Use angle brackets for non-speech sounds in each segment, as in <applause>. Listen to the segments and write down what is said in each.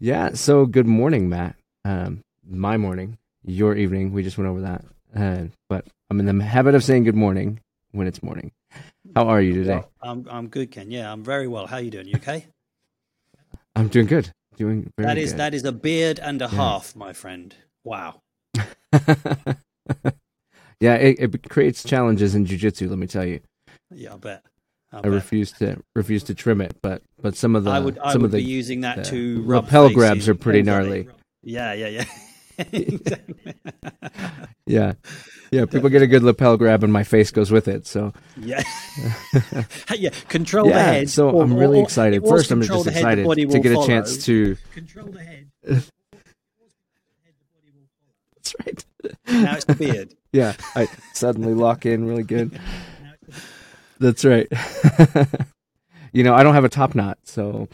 yeah. So good morning, Matt. Um, my morning, your evening. We just went over that. Uh, but I'm in the habit of saying good morning when it's morning. How are you today? Well, I'm I'm good, Ken. Yeah, I'm very well. How are you doing? You okay? <laughs> I'm doing good. Doing very That is good. that is a beard and a half, my friend. Wow. <laughs> yeah, it, it creates challenges in jujitsu. Let me tell you. Yeah, I bet. I, refuse to refuse to trim it, but but some of the I would I some would of the be using that the to lapel grabs are pretty gnarly. Yeah, yeah, yeah. <laughs> <laughs> yeah yeah people get a good lapel grab and my face goes with it so yeah, <laughs> yeah. Control the head. so or- i'm really excited first i'm just the head, excited to get a chance to control the head. that's right Now it's the beard. yeah i suddenly lock in really good that's right. <laughs> You know i don't have a top knot so.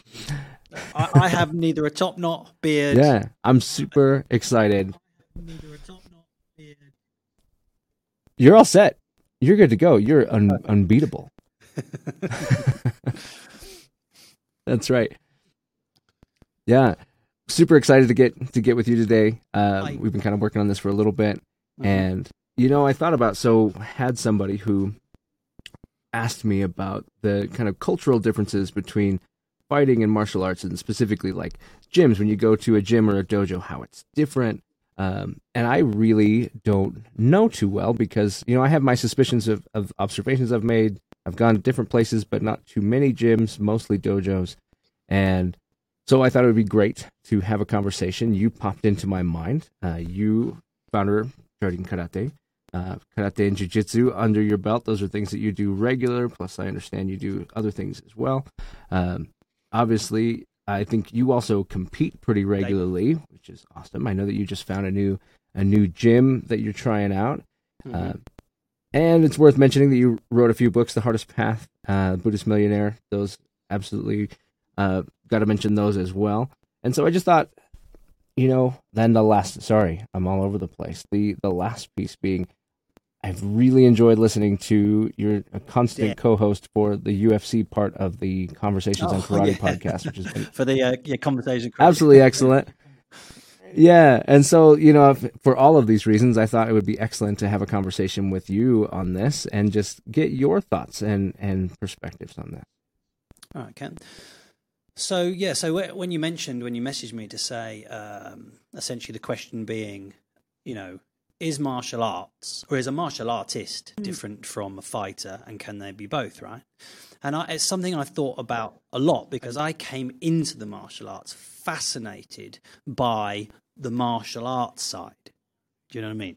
I, I have neither a top knot beard. yeah i'm super excited. Neither a top knot beard. you're all set. You're good to go. You're un- unbeatable. <laughs> That's right. Yeah super excited to get to get with you today. Uh, we've been kind of working on this for a little bit. Mhm. and you know i thought about so had somebody who asked me about the kind of cultural differences between fighting and martial arts and specifically like gyms. When you go to a gym or a dojo how it's different. Um, and i really don't know too well because you know i have my suspicions of, of observations i've made. I've gone to different places but not too many gyms mostly dojos. And so i thought it would be great to have a conversation. You popped into my mind. Uh, you founder Jardine Karate, uh, karate and jiu-jitsu under your belt. Those are things that you do regular. Plus, I understand you do other things as well. Um, obviously, I think you also compete pretty regularly, which is awesome. I know that you just found a new a new gym that you're trying out, Mhm. uh, and it's worth mentioning that you wrote a few books, The Hardest Path, uh, Buddhist Millionaire. Those absolutely uh, got to mention those as well. And so I just thought you know, then the last sorry, I'm all over the place. The the last piece being I've really enjoyed listening to your constant Yeah. co-host for the UFC part of the Conversations on Oh, Karate yeah. podcast, which been <laughs> for the uh, yeah, conversation. absolutely excellent. Yeah, and so you know, if, for all of these reasons, I thought it would be excellent to have a conversation with you on this and just get your thoughts and and perspectives on that. All right, Ken. So yeah, so when you mentioned when you messaged me to say um, essentially the question being, you know, is martial arts or is a martial artist different from a fighter, and can they be both? Right, and I, it's something I thought about a lot because I came into the martial arts fascinated by the martial arts side. Do you know what I mean?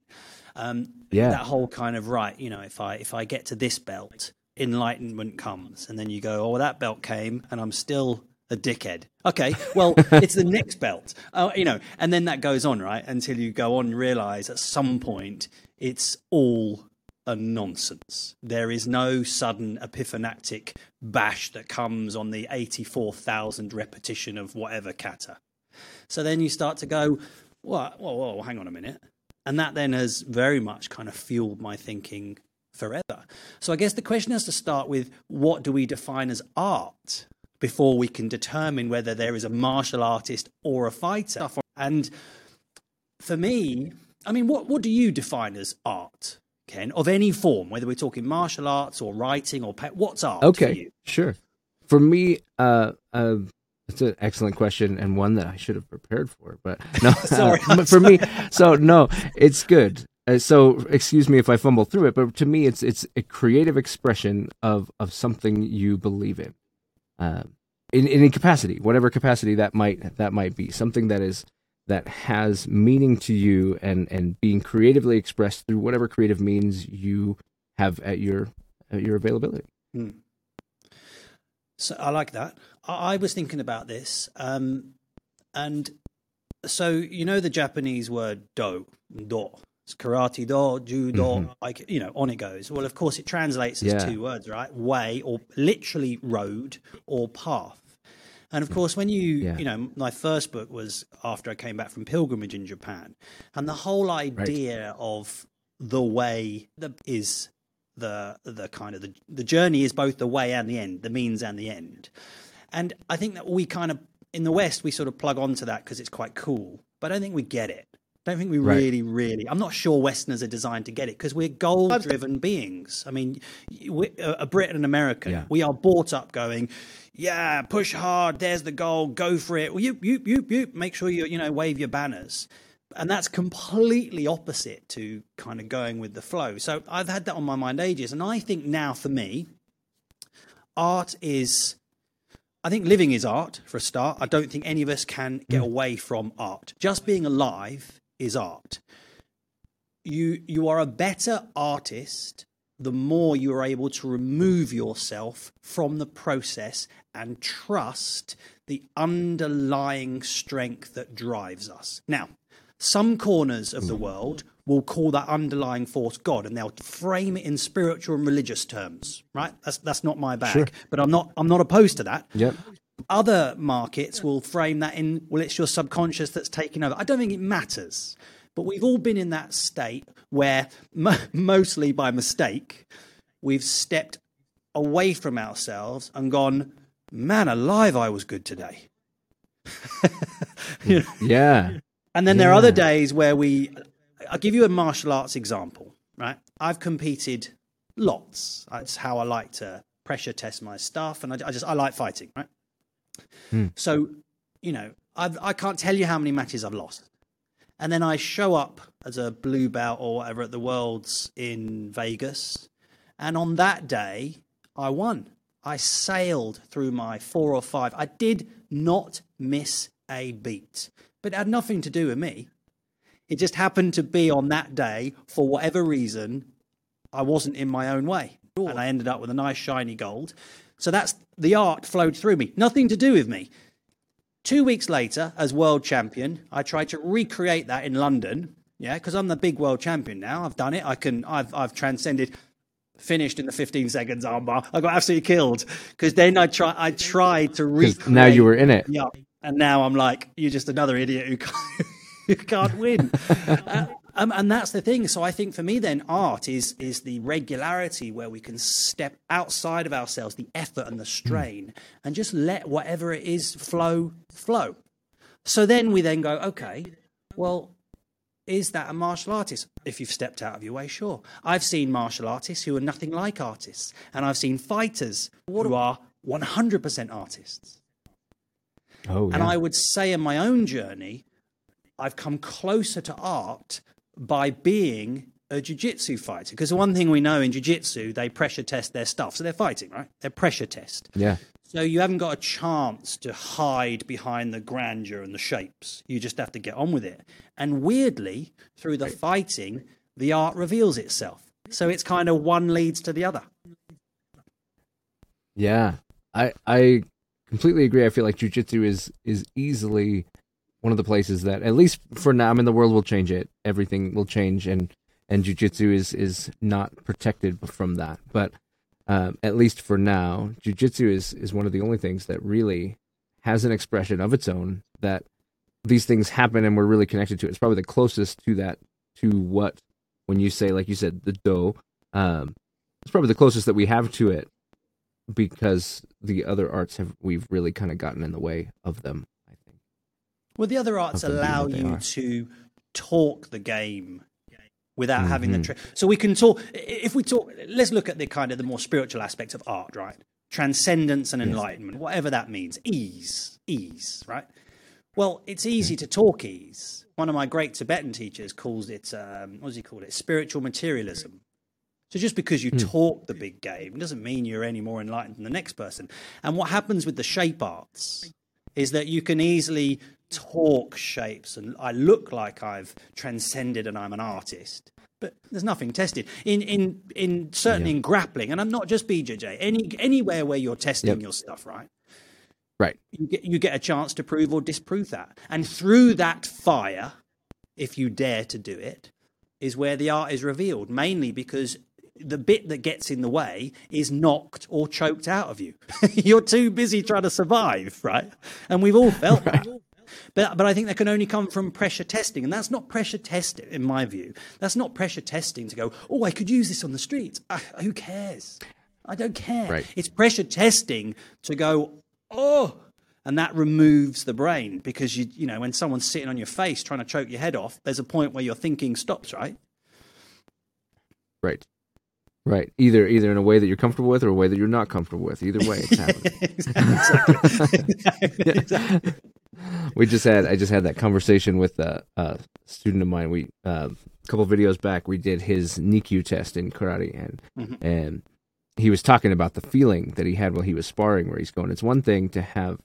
Um, Yeah. that whole kind of right. You know, if I if I get to this belt, enlightenment comes, and then you go, oh, that belt came, and I'm still a dickhead. Okay, well, <laughs> it's the next belt, uh, you know, and then that goes on, right, until you go on and realize at some point it's all a nonsense. There is no sudden epiphanactic bash that comes on the 84,000 repetition of whatever kata. So then you start to go, whoa, whoa, whoa, hang on a minute. And that then has very much kind of fueled my thinking forever. So I guess the question has to start with what do we define as art before we can determine whether there is a martial artist or a fighter? And for me, I mean, what, what do you define as art, Ken, of any form, whether we're talking martial arts or writing or pa- what's art for Okay, you? sure. For me, uh, uh, it's an excellent question and one that I should have prepared for, but <laughs> no. Sorry, uh, but for me, so no, it's good. Uh, so excuse me if I fumble through it, but to me, it's it's a creative expression of of something you believe in, uh, in in any capacity, whatever capacity that might that might be, something that is that has meaning to you and and being creatively expressed through whatever creative means you have at your at your availability. So I like that. I, I was thinking about this, um, and so you know the Japanese word do, do. It's karate do, judo, Mhm. like you know, on it goes. Well, of course, it translates as Yeah. two words, right? Way or literally road or path. And of course, when you Yeah. you know, my first book was after I came back from pilgrimage in Japan, and the whole idea of the way the, is the the kind of the the journey is both the way and the end, the means and the end. And I think that we kind of in the West, we sort of plug onto that because it's quite cool, but I don't think we get it. I don't think we Right. really, really. I'm not sure Westerners are designed to get it because we're goal-driven beings. I mean, we, uh, a Brit and an American, Yeah. we are brought up going, "Yeah, push hard. There's the goal. Go for it. Well, you, you, you, you. Make sure you, you know, wave your banners." And that's completely opposite to kind of going with the flow. So I've had that on my mind ages, and I think now for me, art is I think living is art for a start. I don't think any of us can get mm. away from art. Just being alive is art. You you are a better artist the more you are able to remove yourself from the process and trust the underlying strength that drives us. Now, some corners of the mm. world will call that underlying force God, and they'll frame it in spiritual and religious terms. Right? That's that's not my bag, Sure. but I'm not I'm not opposed to that. Yep. Other markets will frame that in well, it's your subconscious that's taking over. I don't think it matters, but we've all been in that state where, <laughs> mo mostly by mistake, we've stepped away from ourselves and gone, "Man alive, I was good today." <laughs> You know? Yeah. And then there are other days where we. I'll give you a martial arts example, right? I've competed lots. That's how I like to pressure test my stuff, and I, I just I like fighting, right? Hmm. So, you know, I've, I can't tell you how many matches I've lost, and then I show up as a blue belt or whatever at the Worlds in Vegas, and on that day I won. I sailed through my four or five. I did not miss a beat, but it had nothing to do with me. It just happened to be on that day, for whatever reason, I wasn't in my own way. And I ended up with a nice shiny gold. So that's the art flowed through me. Nothing to do with me. Two weeks later, as world champion, I tried to recreate that in London. Yeah, because I'm the big world champion now. I've done it. I can. I've I've transcended. Finished in the 15 seconds armbar. I got absolutely killed because then I try. I tried to recreate. now you were in it. Yeah, and now I'm like, you're just another idiot who can't, <laughs> who can't win. uh, <laughs> um, and that's the thing. So I think for me, then art is is the regularity where we can step outside of ourselves, the effort and the strain, and just let whatever it is flow, flow. So then we then go, okay, well, is that a martial artist? If you've stepped out of your way, sure. I've seen martial artists who are nothing like artists, and I've seen fighters who are 100% artists. Oh, yeah. And I would say in my own journey, I've come closer to art by being a jiu-jitsu fighter. Because the one thing we know in jiu-jitsu, they pressure test their stuff. So they're fighting, right? They're pressure test. yeah. So you haven't got a chance to hide behind the grandeur and the shapes. You just have to get on with it. And weirdly, through the fighting, the art reveals itself. So it's kind of one leads to the other. Yeah, I I completely agree. I feel like jujitsu is is easily one of the places that, at least for now, I mean, the world will change it. Everything will change, and and jujitsu is is not protected from that. But um, at least for now, jujitsu is is one of the only things that really has an expression of its own. That these things happen, and we're really connected to it. It's probably the closest to that to what when you say, like you said, the do. Um, it's probably the closest that we have to it because the other arts have we've really kind of gotten in the way of them. Well, the other arts Of them being allow you are. to talk the game without having the. Mhm. Tra- so we can talk. If we talk, let's look at the kind of the more spiritual aspects of art, right? Transcendence and enlightenment, whatever that means. Ease, ease, right? Well, it's easy to talk ease. One of my great Tibetan teachers calls it, um, what does he call it? Spiritual materialism. So just because you talk the big game doesn't mean you're any more enlightened than the next person. And what happens with the shape arts is that you can easily talk shapes and I look like I've transcended and I'm an artist. But there's nothing tested in in in certainly in grappling, and I'm not just BJJ. Any anywhere where you're testing Yep. your stuff, right? Right. You get you get a chance to prove or disprove that, and through that fire, if you dare to do it, is where the art is revealed. Mainly because the bit that gets in the way is knocked or choked out of you. <laughs> You're too busy trying to survive, right? And we've all felt <laughs> that. But but I think that can only come from pressure testing, and that's not pressure testing, in my view. That's not pressure testing to go, oh, I could use this on the streets. Ah, who cares? I don't care. Right. It's pressure testing to go, oh, and that removes the brain because you you know when someone's sitting on your face trying to choke your head off, there's a point where your thinking stops, right? Right. Right. Either either in a way that you're comfortable with or a way that you're not comfortable with. Either way, it's happening. <laughs> exactly. <laughs> <laughs> we just had I just had that conversation with a, a student of mine. We uh, a couple of videos back we did his nikyu test in karate and Mhm. and he was talking about the feeling that he had while he was sparring where he's going it's one thing to have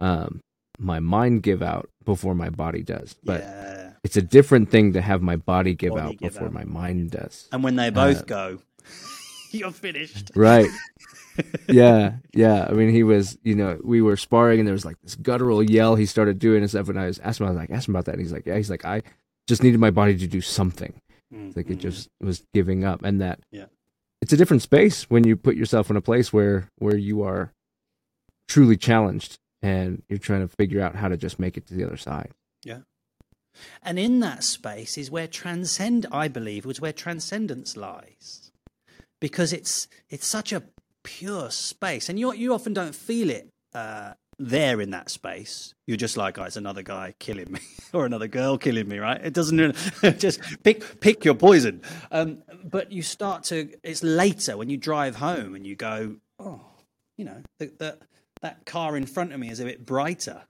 um, my mind give out before my body does but yeah. it's a different thing to have my body give Body out give before out. my mind does And when they both Uh, go, <laughs> you're finished. right <laughs> yeah yeah. I mean he was you know we were sparring and there was like this guttural yell. He started doing and stuff and i was asking him i was like ask him about that. And he's like yeah. He's like i just needed my body to do something. Mm, like it mm, just was giving up and that Yeah. it's a different space when you put yourself in a place where where you are truly challenged and you're trying to figure out how to just make it to the other side. Yeah. And in that space is where transcend, I believe, was where transcendence lies, because it's it's such a pure space, and you you often don't feel it uh, there in that space. You're just like, oh, it's another guy killing me, <laughs> or another girl killing me, right? It doesn't <laughs> just pick pick your poison. Um, but you start to. It's later when you drive home and you go, oh, you know, the, the, that car in front of me is a bit brighter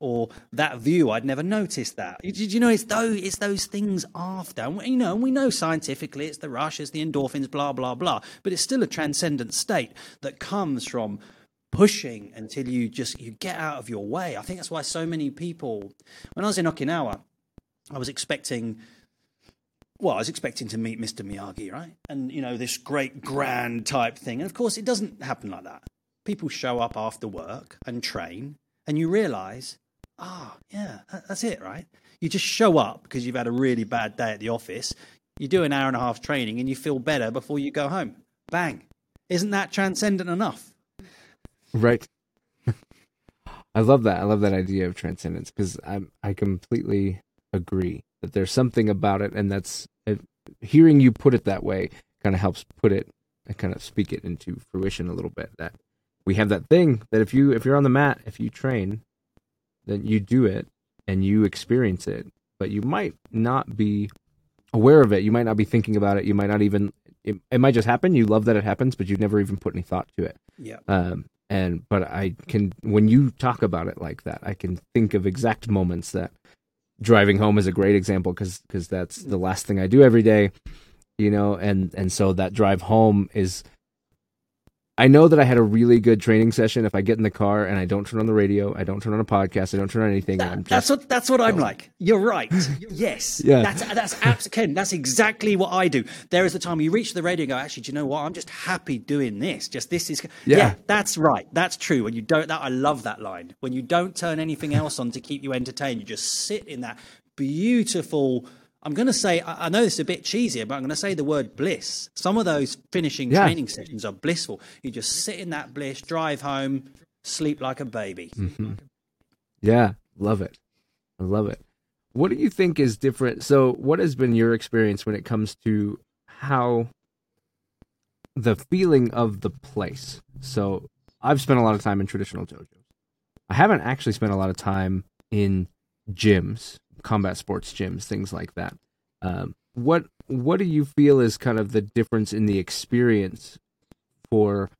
or that view i'd never noticed that did you know it's those it's those things after and you know and we know scientifically it's the rush it's the endorphins blah blah blah but it's still a transcendent state that comes from pushing until you just you get out of your way i think that's why so many people when i was in okinawa i was expecting well, I was expecting to meet Mr. Miyagi, right? And, you know, this great grand type thing. And of course, it doesn't happen like that. People show up after work and train, and you realize, ah, yeah, that's it, right? You just show up because you've had a really bad day at the office. You do an hour and a half training and you feel better before you go home. Bang. Isn't that transcendent enough? right <laughs> i love that i love that idea of transcendence because i i completely agree that there's something about it and that's uh, hearing you put it that way kind of helps put it and kind of speak it into fruition a little bit that we have that thing that if you if you're on the mat if you train then you do it and you experience it but you might not be aware of it. You might not be thinking about it. You might not even it, it might just happen. You love that it happens but you've never even put any thought to it. Yeah. um and but i can when you talk about it like that i can think of exact moments that driving home is a great example because because that's the last thing i do every day you know and and so that drive home is i know that i had a really good training session if i get in the car and i don't turn on the radio i don't turn on a podcast i don't turn on anything That- that's what that's what I'm like. You're right. <laughs> Yes. Yeah. That's that's abs- Ken. That's exactly what I do. There is the time you reach the radio and go, actually, do you know what? I'm just happy doing this. Just this is. Yeah. that's right. That's true. When you don't, that I love that line. When you don't turn anything else on to keep you entertained, you just sit in that beautiful. I'm going to say, I know this is a bit cheesy, but I'm going to say the word bliss. Some of those finishing Yeah. training sessions are blissful. You just sit in that bliss, drive home, sleep like a baby. Mm-hmm. Yeah, love it. I love it. What do you think is different? So, what has been your experience when it comes to how the feeling of the place? So, I've spent a lot of time in traditional dojos. I haven't actually spent a lot of time in gyms, combat sports gyms, things like that. Um, what What do you feel is kind of the difference in the experience for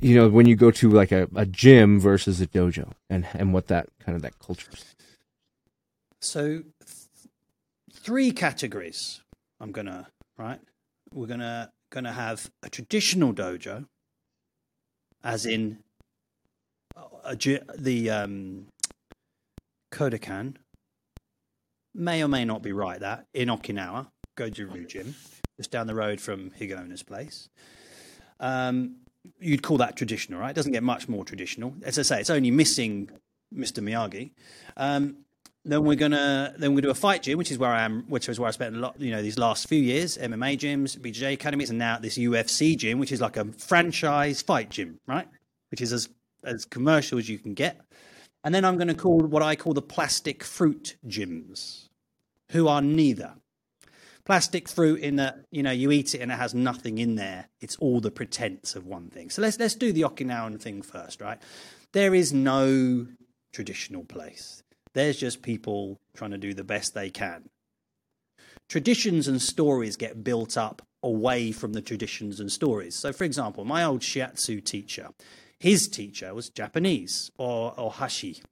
you know when you go to like a, a gym versus a dojo and and what that kind of that culture is So, th- three categories. I'm gonna right. We're gonna gonna have a traditional dojo, as in a, gy- the um, Kodokan. May or may not be right. That in Okinawa, Goju Gym, just down the road from Higaonna's place. Um, you'd call that traditional, right? It doesn't get much more traditional. As I say, it's only missing Mr. Miyagi. Um, then we're gonna then we do a fight gym, which is where I am, which is where I spent a lot, you know, these last few years, MMA gyms, BJJ academies, and now this UFC gym, which is like a franchise fight gym, right? Which is as as commercial as you can get. And then I'm going to call what I call the plastic fruit gyms, who are neither plastic fruit in that you know you eat it and it has nothing in there. It's all the pretense of one thing. So let's let's do the Okinawan thing first, right? There is no traditional place. There's just people trying to do the best they can. Traditions and stories get built up away from the traditions and stories. So, for example, my old shiatsu teacher, his teacher was Japanese, or Ohashi.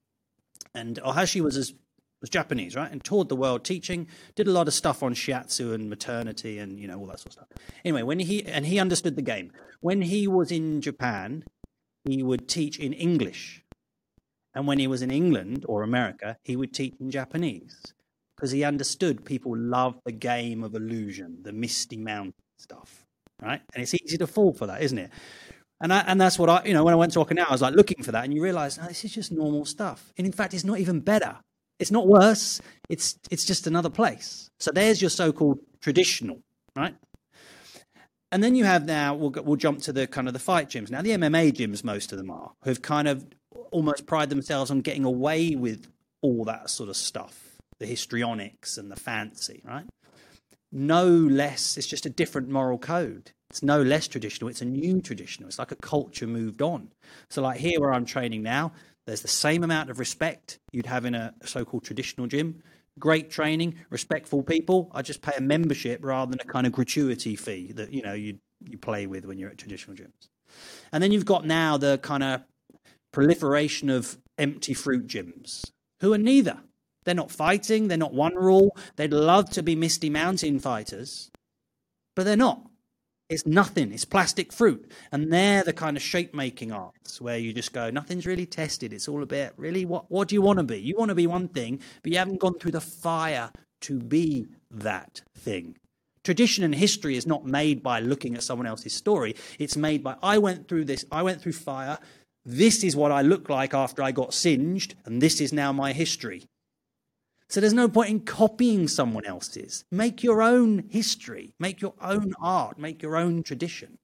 And Ohashi was as was Japanese, right? And toured the world teaching, did a lot of stuff on shiatsu and maternity and you know all that sort of stuff. Anyway, when he and he understood the game. When he was in Japan, he would teach in English. And when he was in England or America, he would teach in Japanese because he understood people love the game of illusion, the misty mountain stuff, right? And it's easy to fall for that, isn't it? And I, and that's what I, you know, when I went to Okinawa, I was like looking for that, and you realize, oh, this is just normal stuff. And in fact, it's not even better. It's not worse. It's it's just another place. So there's your so-called traditional, right? And then you have now we'll we'll jump to the kind of the fight gyms. Now the MMA gyms, most of them are, who've kind of almost pride themselves on getting away with all that sort of stuff, the histrionics and the fancy, right? No less. It's just a different moral code. It's no less traditional. It's a new traditional. It's like a culture moved on. So like here where I'm training now, there's the same amount of respect you'd have in a so called traditional gym. Great training, respectful people. I just pay a membership rather than a kind of gratuity fee that you know you you play with when you're at traditional gyms. And then you've got now the kind of proliferation of empty fruit gyms who are neither. They're not fighting, they're not one rule. They'd love to be Misty Mountain fighters, but they're not. It's nothing. It's plastic fruit. And they're the kind of shape making arts where you just go, nothing's really tested. It's all a bit, really, what, what do you want to be? You want to be one thing, but you haven't gone through the fire to be that thing. Tradition and history is not made by looking at someone else's story. It's made by, I went through this, I went through fire. This is what I look like after I got singed, and this is now my history. So there's no point in copying someone else's. Make your own history, make your own art, make your own tradition.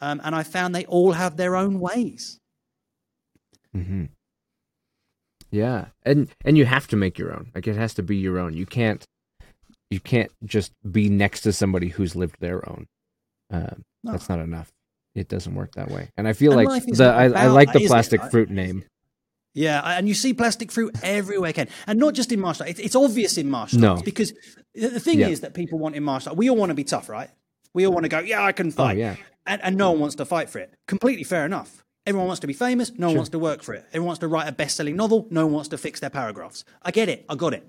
Um, and I found they all have their own ways. Mm-hmm. Yeah, and and you have to make your own. Like it has to be your own. You can't you can't just be next to somebody who's lived their own. Uh, no. That's not enough. It doesn't work that way. And I feel and like the I, I, like the plastic it, fruit name. Yeah, and you see plastic fruit everywhere, again, and not just in martial arts. It's, obvious in martial no. arts because the thing yeah. is that people want in martial arts. We all want to be tough, right? We all want to go, yeah, I can oh, fight, oh, yeah. and, and no one wants to fight for it. Completely fair enough. Everyone wants to be famous. No one wants to work for it. Everyone wants to write a best-selling novel. No one wants to fix their paragraphs. I get it. I got it.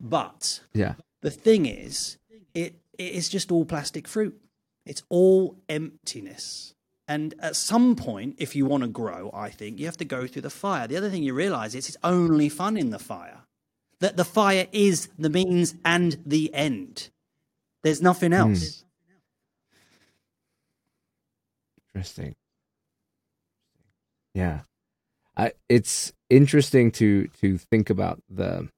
But yeah, the thing is, it it is just all plastic fruit. It's all emptiness. And at some point, if you want to grow, I think you have to go through the fire. The other thing you realize is it's only fun in the fire. That the fire is the means and the end. There's nothing hmm. else. Mm. Interesting. Yeah. I, it's interesting to to think about the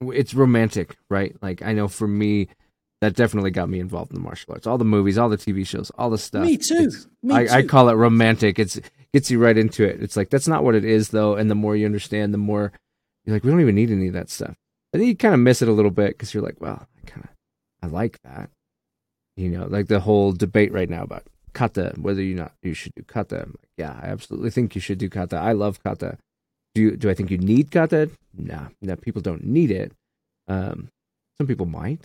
it's romantic, right? Like I know for me that definitely got me involved in the martial arts. All the movies, all the TV shows, all the stuff. Me too. Me I, too. I call it romantic. It's gets you right into it. It's like that's not what it is though. And the more you understand, the more you're like, we don't even need any of that stuff. And then you kind of miss it a little bit because you're like, well, I kind of I like that. You know, like the whole debate right now about kata, whether you not you should do kata. Like, yeah, I absolutely think you should do kata. I love kata. Do you, do I think you need kata? Nah, no, people don't need it. Um, some people might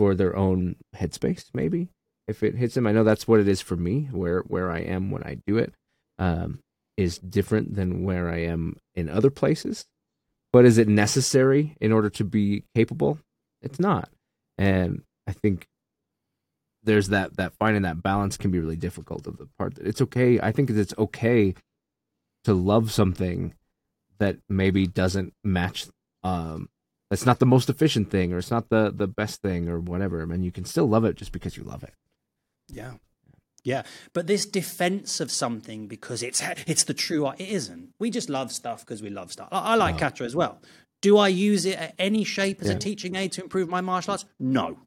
for their own headspace, maybe if it hits them. I know that's what it is for me. Where where I am when I do it um, is different than where I am in other places. But is it necessary in order to be capable? It's not, and I think there's that that finding that balance can be really difficult. Of the part that it's okay. I think it's okay to love something that maybe doesn't match um, it's not the most efficient thing or it's not the the best thing or whatever. I mean, you can still love it just because you love it. Yeah. Yeah, but this defense of something because it's it's the true art, it isn't. We just love stuff because we love stuff. I, I like oh. as well. Do I use it at any shape as yeah. a teaching aid to improve my martial arts? No.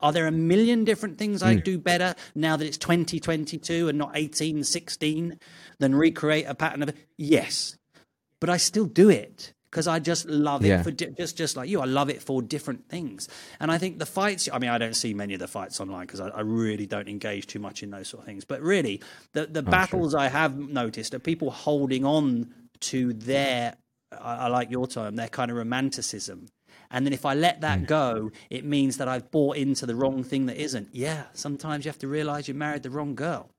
Are there a million different things mm. I do better now that it's 2022 and not 1816 than recreate a pattern of it? Yes. But I still do it because I just love it Yeah. for di- just just like you. I love it for different things, and I think the fights. I mean, I don't see many of the fights online because I, I really don't engage too much in those sort of things. But really, the the battles I have noticed are people holding on to their. I, I like your term, their kind of romanticism. And then if I let that Mm. go, it means that I've bought into the wrong thing that isn't. Yeah, sometimes you have to realize you married the wrong girl.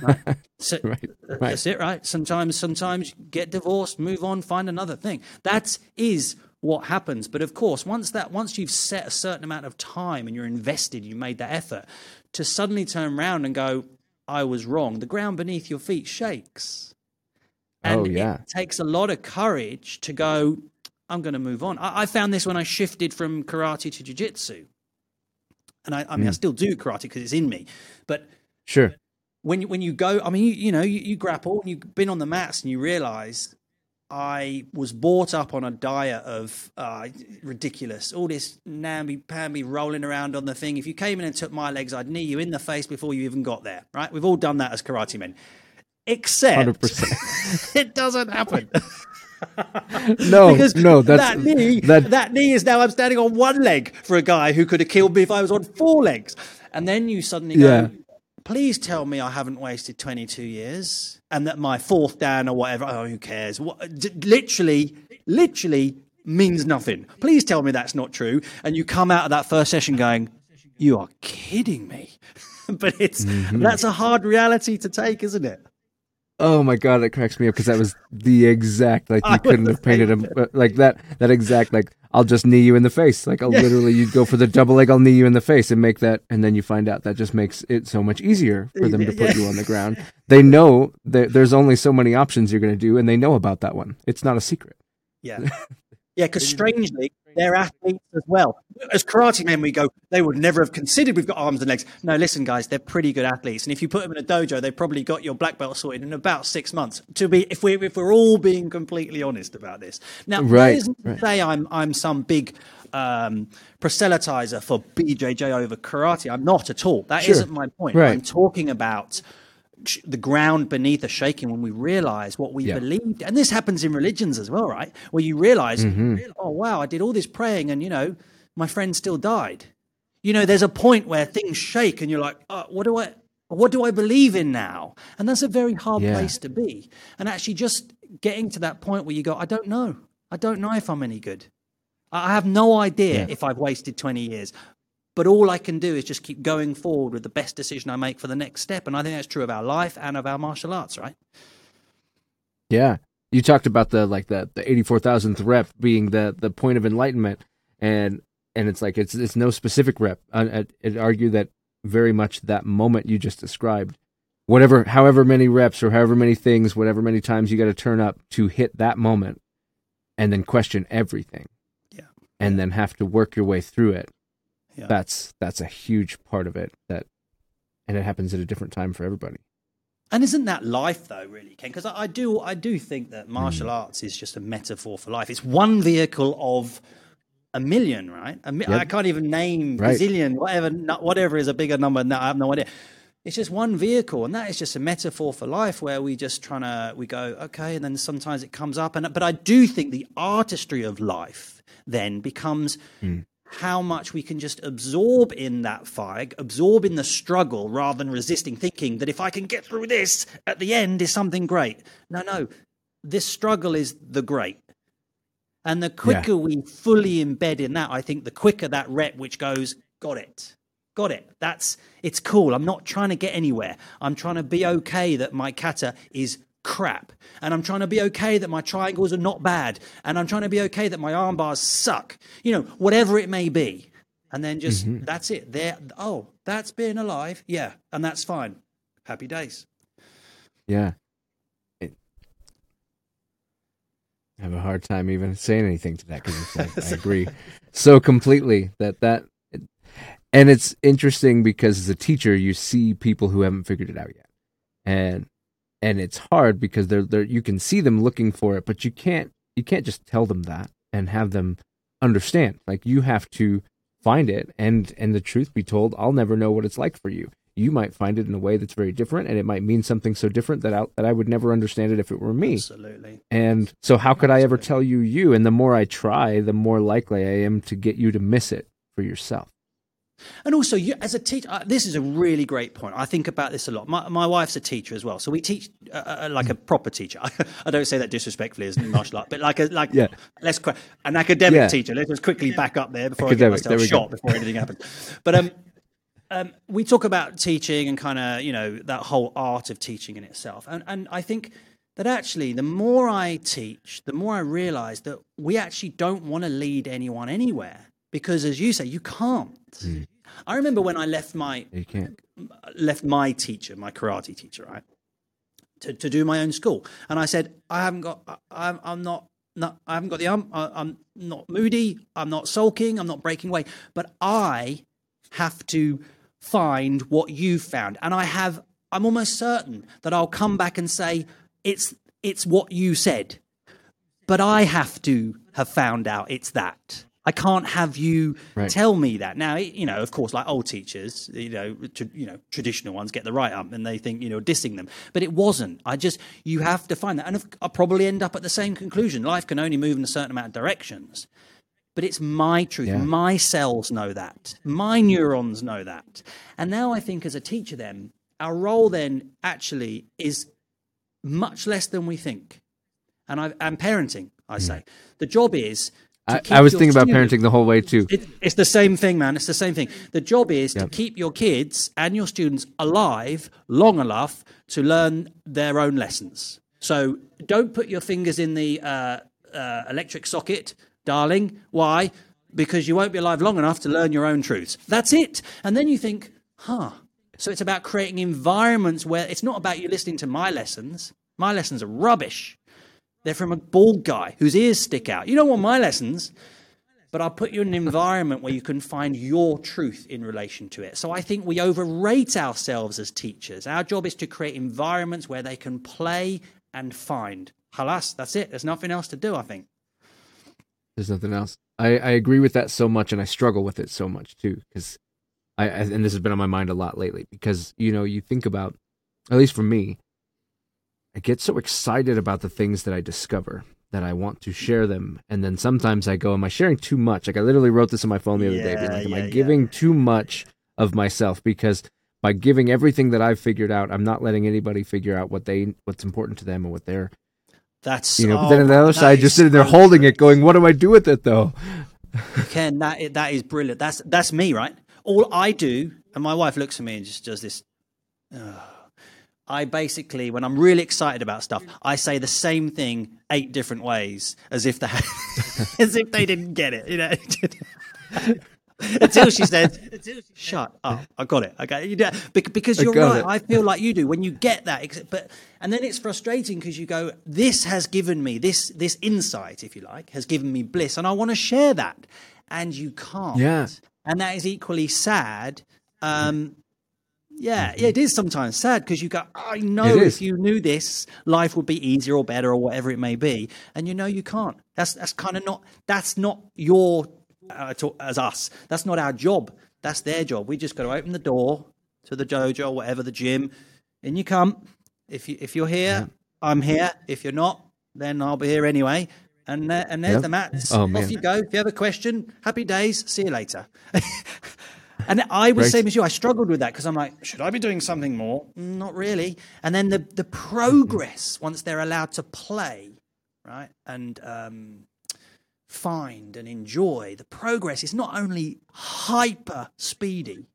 Right? <laughs> So, Right, right. That's it, right? Sometimes, sometimes get divorced, move on, find another thing. That is what happens. But of course, once that, once you've set a certain amount of time and you're invested, you made that effort, to suddenly turn around and go, "I was wrong," the ground beneath your feet shakes. Oh, and Oh, yeah. it takes a lot of courage to go. I'm going to move on. I, I found this when I shifted from karate to jiu-jitsu. And I, I mean, I hmm. still do karate because it's in me. But Sure. When you, when you go, I mean, you, you know, you, you grapple and you've been on the mats and you realize I was brought up on a diet of uh, ridiculous, all this namby pamby rolling around on the thing. If you came in and took my legs, I'd knee you in the face before you even got there, right? We've all done that as karate men. Except 100%. <laughs> it doesn't happen. <laughs> No, because no, that's that knee. That, that- knee is now I'm standing on one leg for a guy who could have killed me if I was on four legs. And then you suddenly go, Yeah. "Please tell me I haven't wasted 22 years and that my fourth down or whatever. Oh, who cares? What, d- literally, literally means nothing. Please tell me that's not true." And you come out of that first session going, "You are kidding me." <laughs> but it's Mm-hmm. that's a hard reality to take, isn't it? Oh my god, that cracks me up because that was the exact like <laughs> you couldn't have painted him uh, like that. That exact like I'll just knee you in the face. Like I'll literally you'd go for the double leg. I'll knee you in the face and make that, and then you find out that just makes it so much easier for them to put Yeah. you on the <laughs> ground. They know that there's only so many options you're going to do, and they know about that one. It's not a secret. Yeah. <laughs> Yeah, because strangely, they're athletes as well. As karate men, we go, they would never have considered we've got arms and legs. No, listen, guys, they're pretty good athletes. And if you put them in a dojo, they've probably got your black belt sorted in about six months. To be, if we if we're all being completely honest about this. Now, Right, that isn't right. say I'm I'm some big um, proselytizer for BJJ over karate. I'm not at all. That Sure. not my point. Right. I'm talking about sh- the ground beneath us shaking when we realize what we Yeah. believed. And this happens in religions as well, right? Where you realize, Mm-hmm. oh, wow, I did all this praying and, you know, my friend still died. You know, there's a point where things shake and you're like, oh, what do I. What do I believe in now? And that's a very hard Yeah. place to be. And actually, just getting to that point where you go, I don't know. I don't know if I'm any good. I have no idea Yeah. if I've wasted 20 years. But all I can do is just keep going forward with the best decision I make for the next step. And I think that's true of our life and of our martial arts, right? Yeah, you talked about the like the the eighty four thousandth rep being the the point of enlightenment, and and it's like it's it's no specific rep. I, I'd argue that very much that moment you just described, whatever, however many reps or however many things, whatever many times you got to turn up to hit that moment, and then question everything, Yeah. and then have to work your way through it. Yeah. That's that's a huge part of it. That, and it happens at a different time for everybody. And isn't that life, though, really, Ken? Because I, I do, I do think that hmm. martial arts is just a metaphor for life. It's one vehicle of a million, right? A mi- Yep. I can't even name Right. gazillion, whatever, whatever is a bigger number. No, I have no idea. It's just one vehicle, and that is just a metaphor for life, where we just trying to we go okay, and then sometimes it comes up, and but I do think the artistry of life then becomes hmm. How much we can just absorb in that fight, absorb in the struggle rather than resisting, thinking that if I can get through this at the end is something great. No, no, this struggle is the great. And the quicker we fully embed in that, I think the quicker that rep which goes, got it. Got it. That's it's cool. I'm not trying to get anywhere. I'm trying to be okay that my kata is crap. And I'm trying to be okay that my triangles are not bad. And I'm trying to be okay that my arm bars suck. You know, whatever it may be. And then just mm-hmm. that's it. There oh, that's being alive. Yeah. And that's fine. Happy days. Yeah. It, I have a hard time even saying anything to that because I, I <laughs> agree so completely that that, and it's interesting because as a teacher you see people who haven't figured it out yet, and and it's hard because they're they're you can see them looking for it, but you can't you can't just tell them that and have them understand. Like you have to find it, and and the truth be told, I'll never know what it's like for you. you might find it in a way that's very different and it might mean something so different that I, that I would never understand it if it were me. Absolutely. And so how could Absolutely. I ever tell you you? And the more I try, the more likely I am to get you to miss it for yourself. And also, you, as a teacher, uh, this is a really great point. I think about this a lot. My, my wife's a teacher as well, so we teach uh, uh, uh like a proper teacher. <laughs> I, don't say that disrespectfully as martial art, but like a like yeah. let's an academic yeah. teacher. Let's just quickly back up there before academic, I get myself shot go. before anything happens. But um, um, we talk about teaching and kind of you know that whole art of teaching in itself, and and I think that actually the more I teach, the more I realize that we actually don't want to lead anyone anywhere because, as you say, you can't. Mm. I remember when I left my you can't. left my teacher, my karate teacher, right, to, to do my own school, and I said, I haven't got, I, I'm not not, I haven't got the um, I, I'm not moody, I'm not sulking, I'm not breaking away, but I have to find what you found. And I have, I'm almost certain that I'll come back and say, it's, it's what you said. But I have to have found out it's that. I can't have you right. tell me that. Now, you know, of course, like old teachers, you know, tr- you know, traditional ones get the right up and they think, you know, dissing them. But it wasn't. I just, you have to find that. And I'll probably end up at the same conclusion. Life can only move in a certain amount of directions but it's my truth. Yeah. My cells know that. My neurons know that. And now I think as a teacher, then, our role then actually is much less than we think. And, I, and parenting, I say. Mm. The job is. I, I, was thinking about parenting the whole way too. It, it's the same thing, man. It's the same thing. The job is yep. to keep your kids and your students alive long enough to learn their own lessons. So don't put your fingers in the uh, uh, electric socket darling. Why? Because you won't be alive long enough to learn your own truths. That's it. And then you think, huh. So it's about creating environments where it's not about you listening to my lessons. My lessons are rubbish. They're from a bald guy whose ears stick out. You don't want my lessons, but I'll put you in an environment where you can find your truth in relation to it. So I think we overrate ourselves as teachers. Our job is to create environments where they can play and find. Halas, that's it. There's nothing else to do, I think. There's nothing else. I, I agree with that so much, and I struggle with it so much too, because I, I and this has been on my mind a lot lately. Because you know, you think about, at least for me, I get so excited about the things that I discover that I want to share them, and then sometimes I go, "Am I sharing too much?" Like I literally wrote this on my phone the other yeah, day, being like, "Am yeah, I giving yeah. too much of myself?" Because by giving everything that I've figured out, I'm not letting anybody figure out what they what's important to them and what they're that's you know. Oh, then on the other side, just sitting there holding it, going, "What do I do with it, though?" Ken, that that is brilliant. That's that's me, right? All I do, and my wife looks at me and just does this. Uh, I basically, when I'm really excited about stuff, I say the same thing eight different ways, as if they <laughs> as if they didn't get it. You know. <laughs> until she said, "Shut up, I got it." Okay, you know, because you're right. It. I feel like you do when you get that, but and then it's frustrating because you go, "This has given me this this insight, if you like, has given me bliss, and I want to share that," and you can't. Yeah, and that is equally sad. Um, yeah, yeah, it is sometimes sad because you go, I know if you knew this, life would be easier or better or whatever it may be, and you know you can't. That's that's kind of not that's not your uh, to, as us. That's not our job. That's their job. We just got to open the door to the dojo, or whatever the gym, and you come. If you if you're here, yeah. I'm here. If you're not, then I'll be here anyway. And uh, and there's the mats. Oh, Off you go. If you have a question, happy days. See you later. <laughs> and I was the same as you. I struggled with that because I'm like, should I be doing something more? Not really. And then the the progress once they're allowed to play, right? And um, find and enjoy, the progress is not only hyper speedy,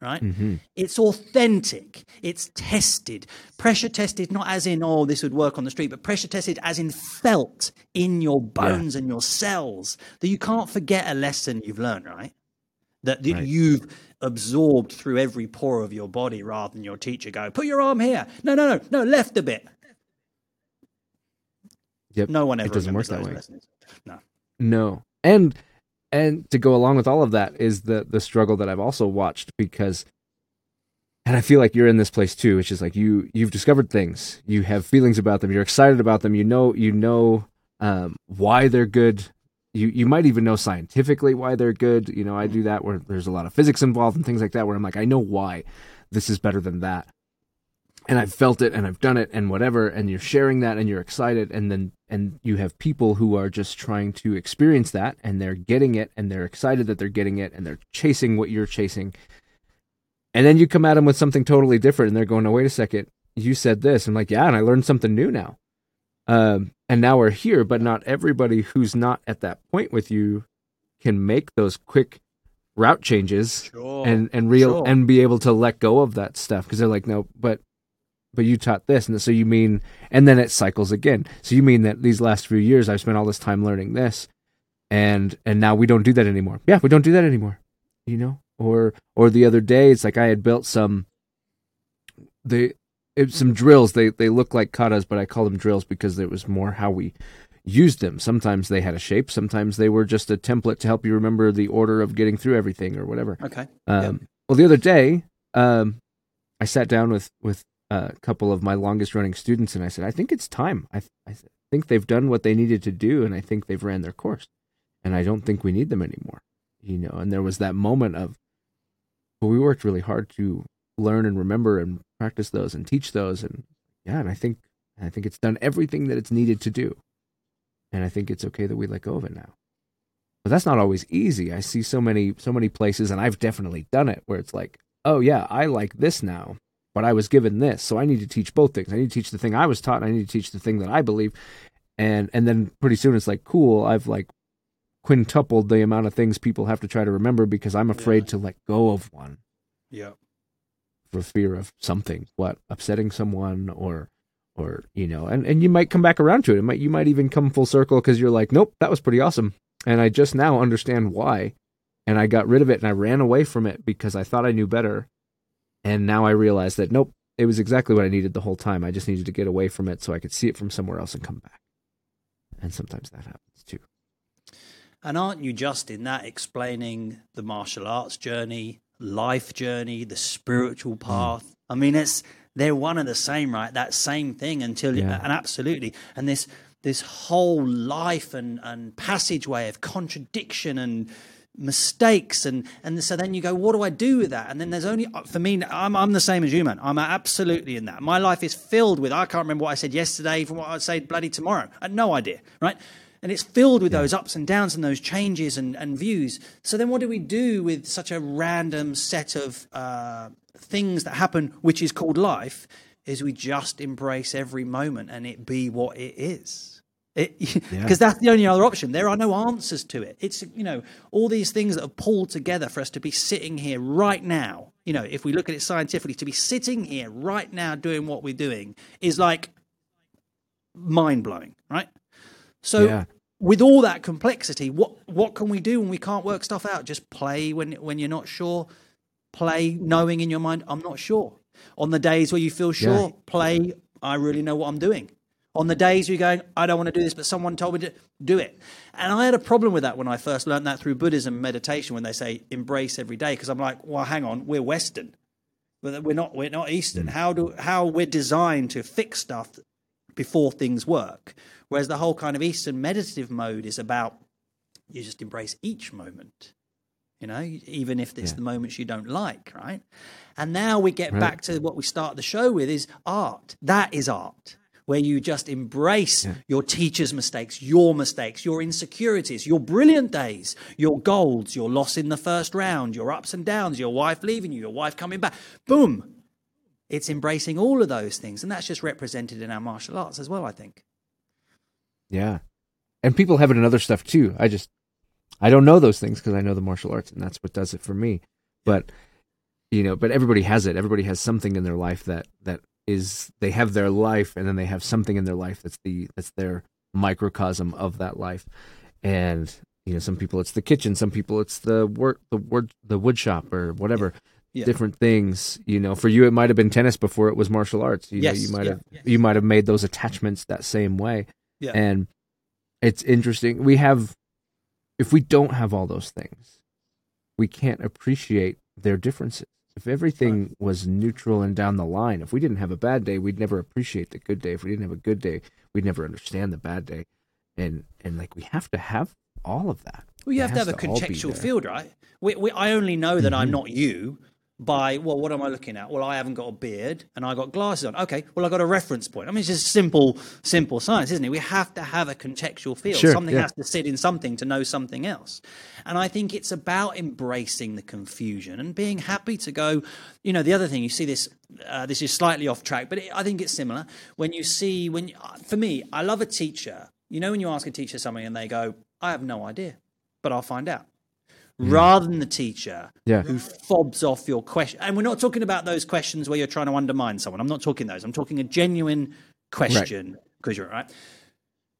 right? Mm-hmm. It's authentic, it's tested. Pressure tested, not as in, oh, this would work on the street, but pressure tested as in felt in your bones yeah. and your cells. That you can't forget a lesson you've learned, right? That, that right. you've absorbed through every pore of your body rather than your teacher go, put your arm here. No, no, no, no, left a bit. Yep. No one ever it doesn't work that way. Lessons. No. No. And and to go along with all of that is the the struggle that I've also watched because and I feel like you're in this place too, which is like you you've discovered things, you have feelings about them, you're excited about them, you know you know um, why they're good. You you might even know scientifically why they're good. You know, I do that where there's a lot of physics involved and things like that where I'm like, I know why this is better than that. And I've felt it and I've done it and whatever and you're sharing that and you're excited and then and you have people who are just trying to experience that and they're getting it and they're excited that they're getting it and they're chasing what you're chasing. And then you come at them with something totally different and they're going oh wait a second. You said this. I'm like yeah and I learned something new now um, and now we're here but not everybody who's not at that point with you can make those quick route changes Sure. and and real Sure. and be able to let go of that stuff because they're like no but but you taught this and so you mean and then it cycles again so you mean that these last few years i've spent all this time learning this and and now we don't do that anymore yeah we don't do that anymore you know or or the other day it's like i had built some the it, some drills they they look like katas but i call them drills because it was more how we used them sometimes they had a shape sometimes they were just a template to help you remember the order of getting through everything or whatever okay. um, Well, the other day, um, I sat down with with a couple of my longest running students, and I said, "I think it's time. I I think they've done what they needed to do, and I think they've ran their course, and I don't think we need them anymore." You know, and there was that moment of, well, we worked really hard to learn and remember and practice those and teach those, and yeah, and I think I think it's done everything that it's needed to do, and I think it's okay that we let go of it now but that's not always easy. I see so many so many places, and I've definitely done it where it's like, oh yeah, I like this now, but I was given this, so I need to teach both things. I need to teach the thing I was taught, and I need to teach the thing that I believe, and and then pretty soon it's like, cool, I've like quintupled the amount of things people have to try to remember because I'm afraid Yeah. to let go of one Yeah. For fear of something, what upsetting someone or or you know, and and you might come back around to it. It might you might even come full circle because you're like, nope, that was pretty awesome, and I just now understand why, and I got rid of it and I ran away from it because I thought I knew better, and now I realize that nope, it was exactly what I needed the whole time. I just needed to get away from it so I could see it from somewhere else and come back, and sometimes that happens too. And aren't you just in that explaining the martial arts journey, life journey, the spiritual Hmm. path? I mean, it's they're one and the same, right? That same thing until Yeah. and absolutely. And this this whole life and and passageway of contradiction and mistakes and and so then you go what do i do with that and then there's only for me i'm i'm the same as you man i'm absolutely in that my life is filled with i can't remember what i said yesterday from what i'd say bloody tomorrow i had no idea right and it's filled with those ups and downs and those changes and, and views. So then, what do we do with such a random set of uh, things that happen, which is called life? Is we just embrace every moment and it be what it is. Because <laughs> Yeah. that's the only other option. There are no answers to it. It's you know all these things that are pulled together for us to be sitting here right now. You know, if we look at it scientifically, to be sitting here right now doing what we're doing is like mind blowing, right? So Yeah. With all that complexity, what what can we do when we can't work stuff out? Just play when when you're not sure. Play knowing in your mind, I'm not sure. On the days where you feel sure, Yeah. play, I really know what I'm doing. On the days where you're going, I don't want to do this, but someone told me to do it. And I had a problem with that when I first learned that through Buddhism meditation when they say embrace every day. Because I'm like, well, hang on, we're Western. But We're not we're not Eastern. Mm. How do how we're designed to fix stuff before things work. Whereas the whole kind of Eastern meditative mode is about you just embrace each moment, you know, even if it's Yeah. the moments you don't like, right? And now we get Right. back to what we start the show with is art. That is art. Where you just embrace Yeah. your teacher's mistakes, your mistakes, your insecurities, your brilliant days, your goals, your loss in the first round, your ups and downs, your wife leaving you, your wife coming back. Boom. It's embracing all of those things. And that's just represented in our martial arts as well, I think. Yeah. And people have it in other stuff too. I just I don't know those things because I know the martial arts and that's what does it for me. But you know, but everybody has it. Everybody has something in their life that that is they have their life and then they have something in their life that's the that's their microcosm of that life. And you know, some people it's the kitchen, some people it's the work the wood the wood shop or whatever. Yeah. Different things, you know. For you, it might have been tennis before it was martial arts. You Yes, know, you might yeah, have yes. you might have made those attachments that same way. Yeah. And it's interesting. We have, if we don't have all those things, we can't appreciate their differences. If everything was neutral and down the line, if we didn't have a bad day, we'd never appreciate the good day. If we didn't have a good day, we'd never understand the bad day. And and like we have to have all of that. Well, you It have to have a contextual field, right? We, we, I only know that I'm Mhm. not you by well what am i looking at? Well i haven't got a beard and i got glasses on. Okay well i got a reference point. I mean it's just simple simple science isn't it? We have to have a contextual field. Sure, something yeah. has to sit in something to know something else. And i think it's about embracing the confusion and being happy to go you know the other thing you see this uh, this is slightly off track but it, i think it's similar. When you see when for me i love a teacher. You know when you ask a teacher something and they go i have no idea but i'll find out Mm. rather than the teacher Yeah. who fobs off your question. And we're not talking about those questions where you're trying to undermine someone. I'm not talking those. I'm talking a genuine question because you're right.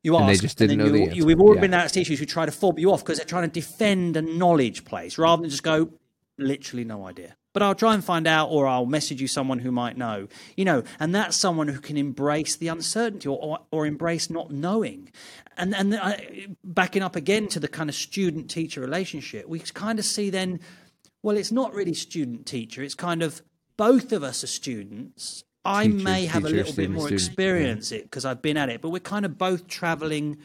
You ask, And they just didn't then know the you, answer. you- We've all Yeah. been out as teachers who try to fob you off because they're trying to defend a knowledge place rather than just go, literally no idea. But I'll try and find out, or I'll message you someone who might know. You know, and that's someone who can embrace the uncertainty or, or, or embrace not knowing. And and I, backing up again to the kind of student teacher relationship, we kind of see then, well, it's not really student teacher. It's kind of both of us are students. I may have a little bit more student. experience it because I've been at it, but we're kind of both traveling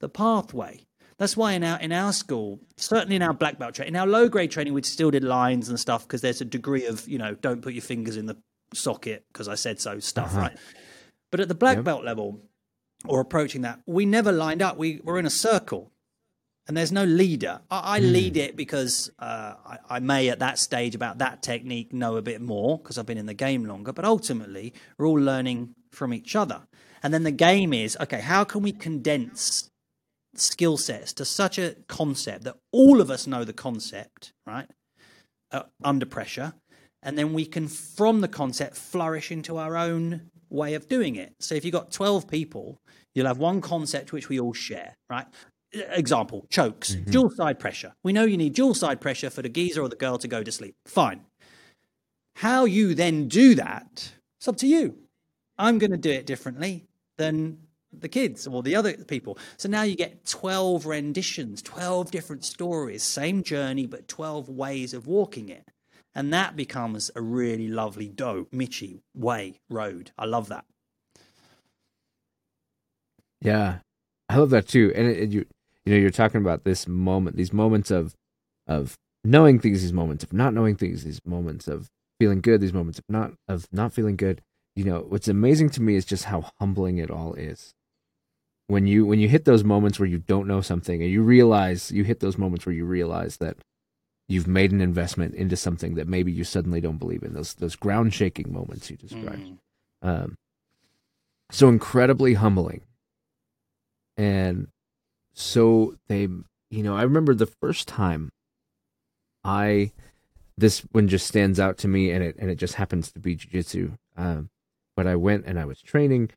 the pathway. That's why in our in our school, certainly in our black belt training, in our low grade training, we still did lines and stuff because there's a degree of you know don't put your fingers in the socket because I said so stuff, right? But at the black Yep. belt level, or approaching that, we never lined up. We were in a circle, and there's no leader. I, I lead it because uh, I, I may at that stage about that technique know a bit more because I've been in the game longer. But ultimately, we're all learning from each other. And then the game is okay. How can we condense skill sets to such a concept that all of us know the concept, right? Uh, under pressure, and then we can, from the concept, flourish into our own way of doing it. So if you've got 12 people, you'll have one concept which we all share, right? Example, chokes, dual side pressure. We know you need dual side pressure for the geezer or the girl to go to sleep. Fine. How you then do that, it's up to you. I'm going to do it differently than the kids or the other people. So now you get 12 renditions, 12 different stories, same journey, but 12 ways of walking it. And that becomes a really lovely, dope, Mitchy way, road. I love that. Yeah, I love that too. And it- you, you know, you're talking about this moment, these moments of, of knowing things, these moments of not knowing things, these moments of feeling good, these moments of not of not feeling good. You know, what's amazing to me is just how humbling it all is. When you when you hit those moments where you don't know something, and you realize you hit those moments where you realize that you've made an investment into something that maybe you suddenly don't believe in. Those those ground shaking moments you described Mm. um, so incredibly humbling and so they you know i remember the first time i this one just stands out to me and it and it just happens to be jiu-jitsu um, but i went and i was training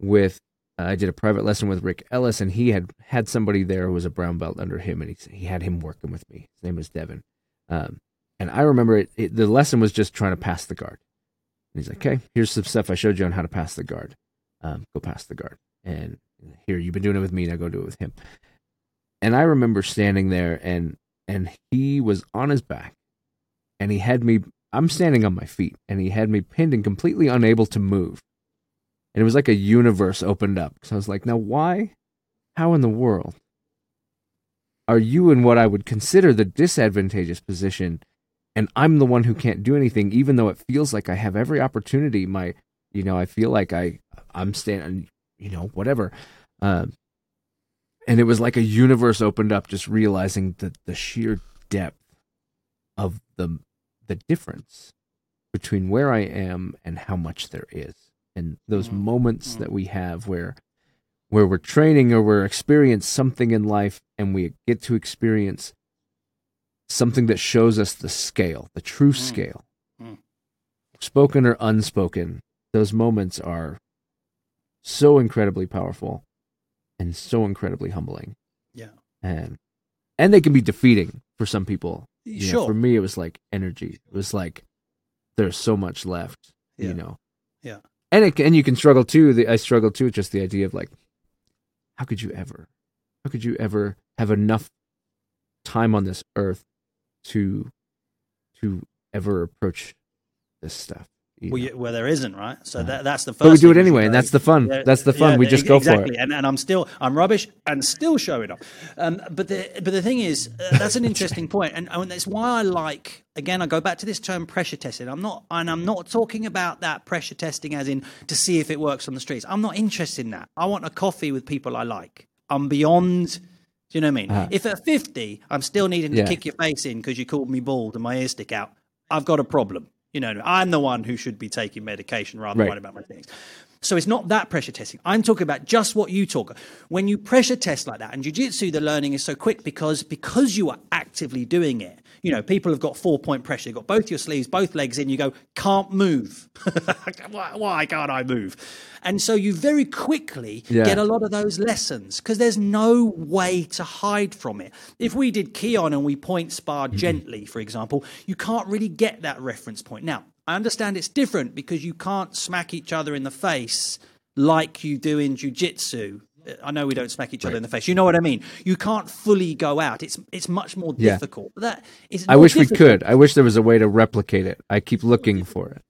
with uh, i did a private lesson with rick ellis and he had had somebody there who was a brown belt under him and he, he had him working with me his name was devin um, and i remember it, it the lesson was just trying to pass the guard and he's like, okay, here's some stuff I showed you on how to pass the guard. Um, go pass the guard. And here, you've been doing it with me, now go do it with him. And I remember standing there and and he was on his back and he had me I'm standing on my feet and he had me pinned and completely unable to move. And it was like a universe opened up. So I was like, now why? How in the world are you in what I would consider the disadvantageous position and I'm the one who can't do anything, even though it feels like I have every opportunity. My, you know, I feel like I, I'm standing, you know, whatever. Um, and it was like a universe opened up, just realizing that the sheer depth of the the difference between where I am and how much there is, and those Mhm. moments that we have where where we're training or we're experiencing something in life, and we get to experience something that shows us the scale, the true Mm. scale, Mm. spoken or unspoken. Those moments are so incredibly powerful and so incredibly humbling, Yeah. and and they can be defeating for some people. You know, Sure. for me, it was like energy. It was like there's so much left. Yeah. You know. Yeah. And it, and you can struggle too. The, I struggle too just the idea of like, how could you ever, how could you ever have enough time on this earth to to ever approach this stuff Well, you, well, there isn't, right? So that, that's the first. But we do it anyway, and that's the fun. Yeah, That's the fun. yeah, we just ex- go exactly. for it. And, and I'm still I'm rubbish and still showing off. Um, but the but the thing is, uh, that's an <laughs> interesting point, and, and that's why I like. Again, I go back to this term pressure testing. I'm not, and I'm not talking about that pressure testing as in to see if it works on the streets. I'm not interested in that. I want a coffee with people I like. I'm beyond. Do you know what I mean? If at 50 I'm still needing to Uh-huh. Kick your face in because you called me bald and my ears stick out, I've got a problem. You know, I'm the one who should be taking medication rather than Right. worrying about my things. So it's not that pressure testing. I'm talking about just what you talk. When you pressure test like that, and jiu-jitsu, the learning is so quick because because you are actively doing it. You know, people have got four point pressure. You've got both your sleeves, both legs in. You go, can't move. <laughs> why, why can't I move? And so you very quickly Yeah. get a lot of those lessons because there's no way to hide from it. If we did Keon and we point spar mm-hmm. gently, for example, you can't really get that reference point. Now, I understand it's different because you can't smack each other in the face like you do in jujitsu. I know we don't smack each other in the face. You know what I mean? You can't fully go out. It's it's much more Yeah. difficult. That is. I wish we could. I wish there was a way to replicate it. I keep looking for it.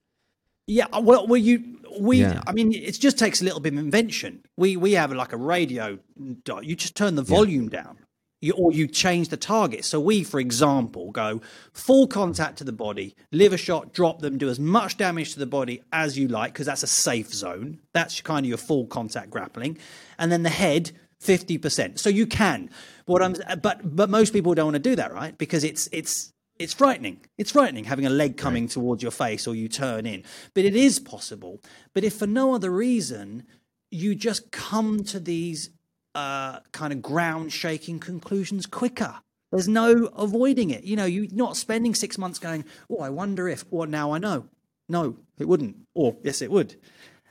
Yeah, uh, well, well, you we. Yeah. I mean, it just takes a little bit of invention. We we have like a radio. dot. You just turn the volume down, you, or you change the target. So we, for example, go full contact to the body, liver shot, drop them, do as much damage to the body as you like, because that's a safe zone. That's kind of your full contact grappling, and then the head. Fifty percent, so you can. What I'm, but but most people don't want to do that, right? Because it's it's it's frightening. It's frightening having a leg coming towards your face or you turn in. But it is possible. But if for no other reason, you just come to these uh, kind of ground shaking conclusions quicker. There's no avoiding it. You know, you're not spending six months going, oh, I wonder if, or now I know. No, it wouldn't. Or yes, it would.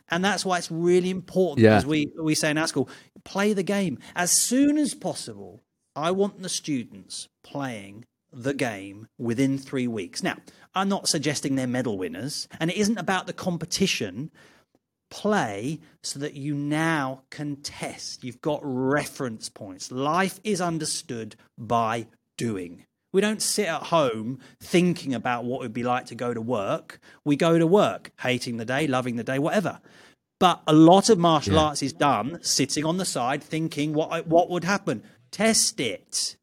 And that's why it's really important, Yeah. as we, we say in our school, play the game. As soon as possible, I want the students playing the game within three weeks. Now, I'm not suggesting they're medal winners, and it isn't about the competition. Play so that you now can test. You've got reference points. Life is understood by doing. We don't sit at home thinking about what it would be like to go to work. We go to work, hating the day, loving the day, whatever. But a lot of martial Yeah. arts is done sitting on the side thinking what what would happen. Test it.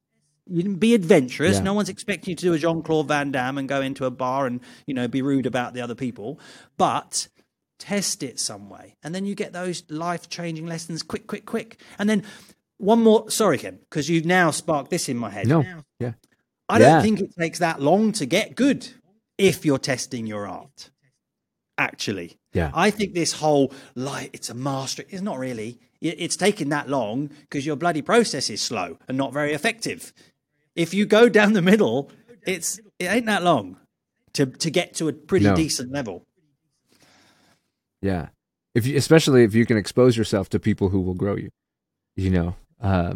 You can be adventurous. Yeah. No one's expecting you to do a Jean Claude Van Damme and go into a bar and you know be rude about the other people. But test it some way, and then you get those life changing lessons quick, quick, quick. And then one more. Sorry, Ken, because you've now sparked this in my head. No. Yeah. I don't Yeah. think it takes that long to get good if you're testing your art. Actually, Yeah. I think this whole like it's a master it's not really. It's taking that long because your bloody process is slow and not very effective. If you go down the middle, it's it ain't that long to to get to a pretty No. decent level. Yeah. If you, especially if you can expose yourself to people who will grow you, you know, uh,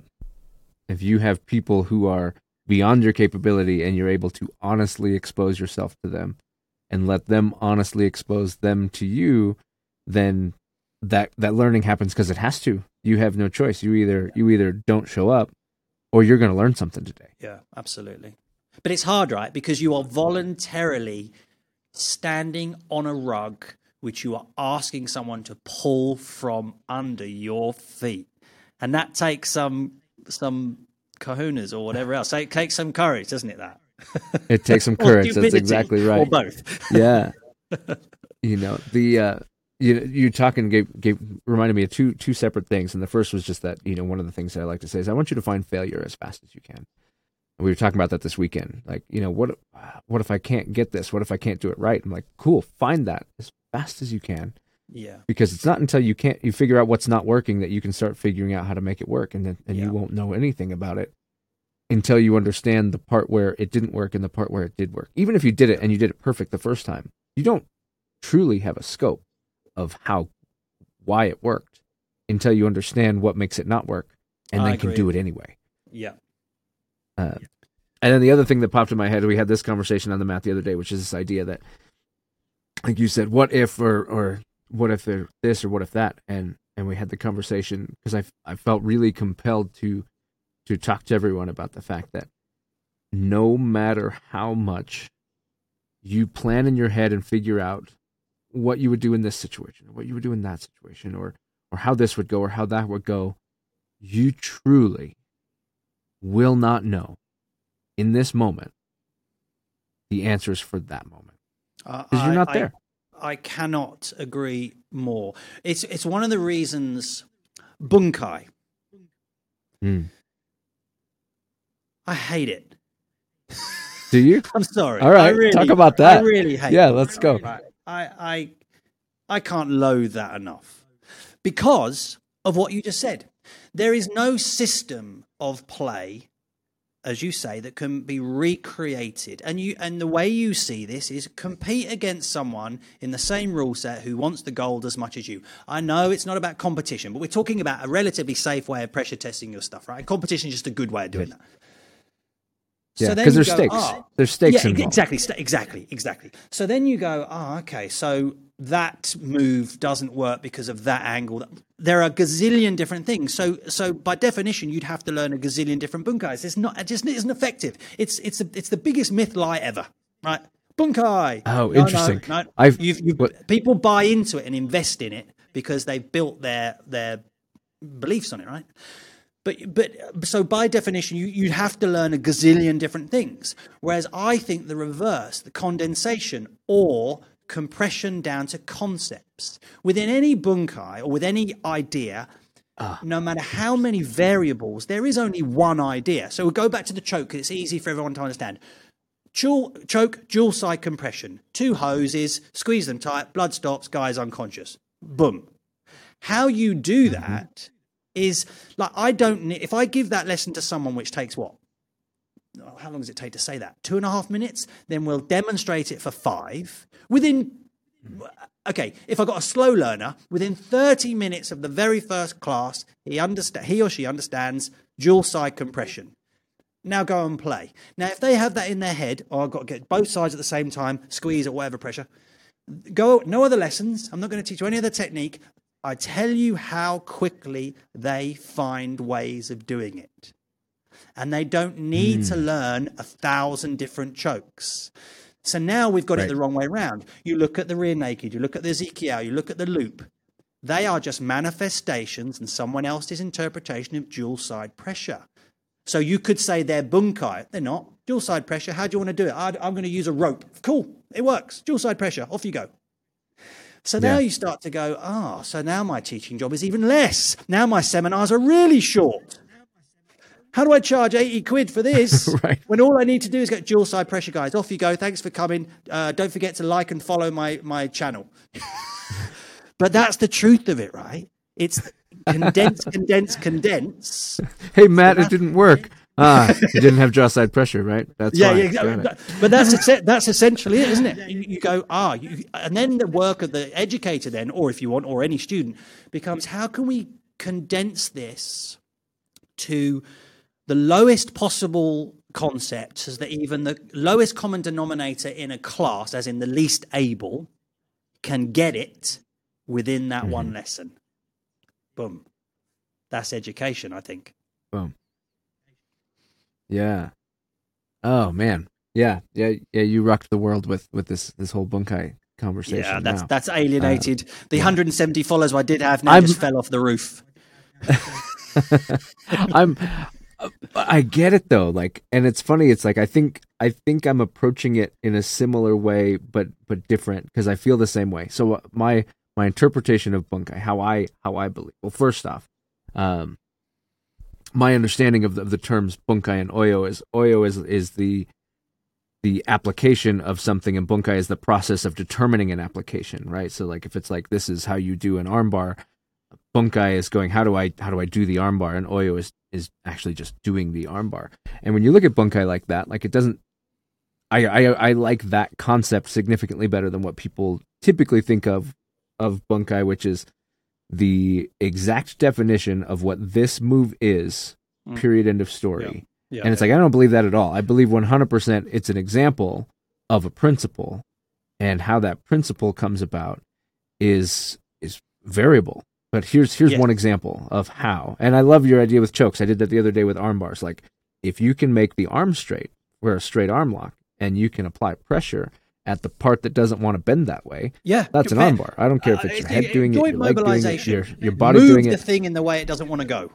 if you have people who are beyond your capability and you're able to honestly expose yourself to them and let them honestly expose them to you, then that that learning happens because it has to. You have no choice. You either you either don't show up or you're going to learn something today. Yeah, absolutely. But it's hard, right? Because you are voluntarily standing on a rug which you are asking someone to pull from under your feet. And that takes some some kahunas or whatever else. It takes some courage, doesn't it that? It takes some <laughs> courage. That's exactly Or right. both. <laughs> yeah you know the uh you you talking gave, gave reminded me of two two separate things and the first was just that you know one of the things that i like to say is i want you to find failure as fast as you can and we were talking about that this weekend like you know what what if i can't get this what if i can't do it right i'm like cool find that as fast as you can Yeah. because it's not until you can't you figure out what's not working that you can start figuring out how to make it work and then and Yeah. you won't know anything about it until you understand the part where it didn't work and the part where it did work even if you did it and you did it perfect the first time you don't truly have a scope of how why it worked until you understand what makes it not work and I then can do it anyway Yeah. uh, and then the other thing that popped in my head, we had this conversation on the mat the other day, which is this idea that, like you said, what if or or what if this or what if that, and and we had the conversation because I I felt really compelled to to talk to everyone about the fact that no matter how much you plan in your head and figure out what you would do in this situation, or what you would do in that situation, or or how this would go, or how that would go, you truly will not know in this moment the answers for that moment Uh, you're not I- there. I cannot agree more. It's it's one of the reasons bunkai. Mm. I hate it. Do you? <laughs> I'm sorry. All right, I really, talk about that. I really hate. It. Yeah, it. let's go. I I I can't loathe that enough because of what you just said. There is no system of play, as you say, that can be recreated. And you and the way you see this is compete against someone in the same rule set who wants the gold as much as you. I know it's not about competition, but we're talking about a relatively safe way of pressure testing your stuff, right? And competition is just a good way of doing that. Yeah, because you there's go, stakes. "Oh, There's stakes yeah, involved. exactly, st- exactly, exactly. So then you go, oh, okay, so that move doesn't work because of that angle. There are a gazillion different things. So, so by definition, you'd have to learn a gazillion different bunkais. It's not, it just isn't effective. It's, it's, a, it's the biggest myth lie ever, right? Bunkai. Oh, No, interesting. No, no. I've- You've, you've, people buy into it and invest in it because they've built their their beliefs on it, right? But but so by definition, you you'd have to learn a gazillion different things. Whereas I think the reverse, the condensation or compression down to concepts within any bunkai or with any idea. Ah. No matter how many variables, there is only one idea. So we'll go back to the choke 'cause it's easy for everyone to understand. Dual, choke, dual side compression. Two hoses, squeeze them tight, blood stops, guy's unconscious. Boom. How you do mm-hmm. that is like I don't if I give that lesson to someone which takes what? Oh, How long does it take to say that? Two and a half minutes? Then we'll demonstrate it for five. Within okay, if I got a slow learner, within 30 minutes of the very first class, he understand he or she understands dual side compression. Now go and play. Now, if they have that in their head, oh, I've got to get both sides at the same time, squeeze or whatever pressure, go, no other lessons. I'm not going to teach you any other technique. I tell you how quickly they find ways of doing it. And they don't need to hmm. learn a thousand different chokes. So now we've got it the wrong way around. You look at the rear naked, you look at the Ezekiel, you look at the loop. They are just manifestations and someone else's interpretation of dual side pressure. So you could say they're bunkai. They're not. Dual side pressure. How do you want to do it? I'm going to use a rope. Cool. It works. Dual side pressure. Off you go. So now Yeah. you start to go, ah, so now my teaching job is even less. Now my seminars are really short. How do I charge 80 quid for this? <laughs> Right. When all I need to do is get dual side pressure, guys. Off you go. Thanks for coming. Uh, don't forget to like and follow my, my channel. <laughs> but that's the truth of it, right? It's condense, condense, condense. <laughs> Hey Matt, it didn't work. Ah, you didn't have dual side pressure, right? That's yeah, why. yeah, exactly. But that's that's essentially it, isn't it? You, you go ah, you, and then the work of the educator, then, or if you want, or any student, becomes how can we condense this to the lowest possible concept, so that even the lowest common denominator in a class, as in the least able, can get it within that one lesson. Boom. That's education, I think. Boom. Yeah. Oh man. Yeah. Yeah. Yeah. You rocked the world with with this this whole bunkai conversation. Yeah, that's now. that's alienated. the 170 followers I did have now I'm- just fell off the roof. <laughs> I'm I get it though like and it's funny it's like I think I think I'm approaching it in a similar way but but different because I feel the same way. So uh, my my interpretation of bunkai how I how I believe. Well first off um my understanding of the, of the terms bunkai and oyo is oyo is is the the application of something and bunkai is the process of determining an application, right? So like if it's like this is how you do an armbar, bunkai is going how do I how do I do the armbar and oyo is is actually just doing the armbar. And when you look at bunkai like that, like it doesn't I I I like that concept significantly better than what people typically think of of bunkai which is the exact definition of what this move is. Mm. Period end of story. Yeah, And it's like I don't believe that at all. I believe 100% it's an example of a principle and how that principle comes about is is variable. But here's here's one example of how. And I love your idea with chokes. I did that the other day with arm bars. Like if you can make the arm straight, wear a straight arm lock and you can apply pressure at the part that doesn't want to bend that way, Yeah, that's an armbar. I don't care if Uh, it's your it's- head doing it, your leg doing it, your your body Move doing the it. thing in the way it doesn't want to go.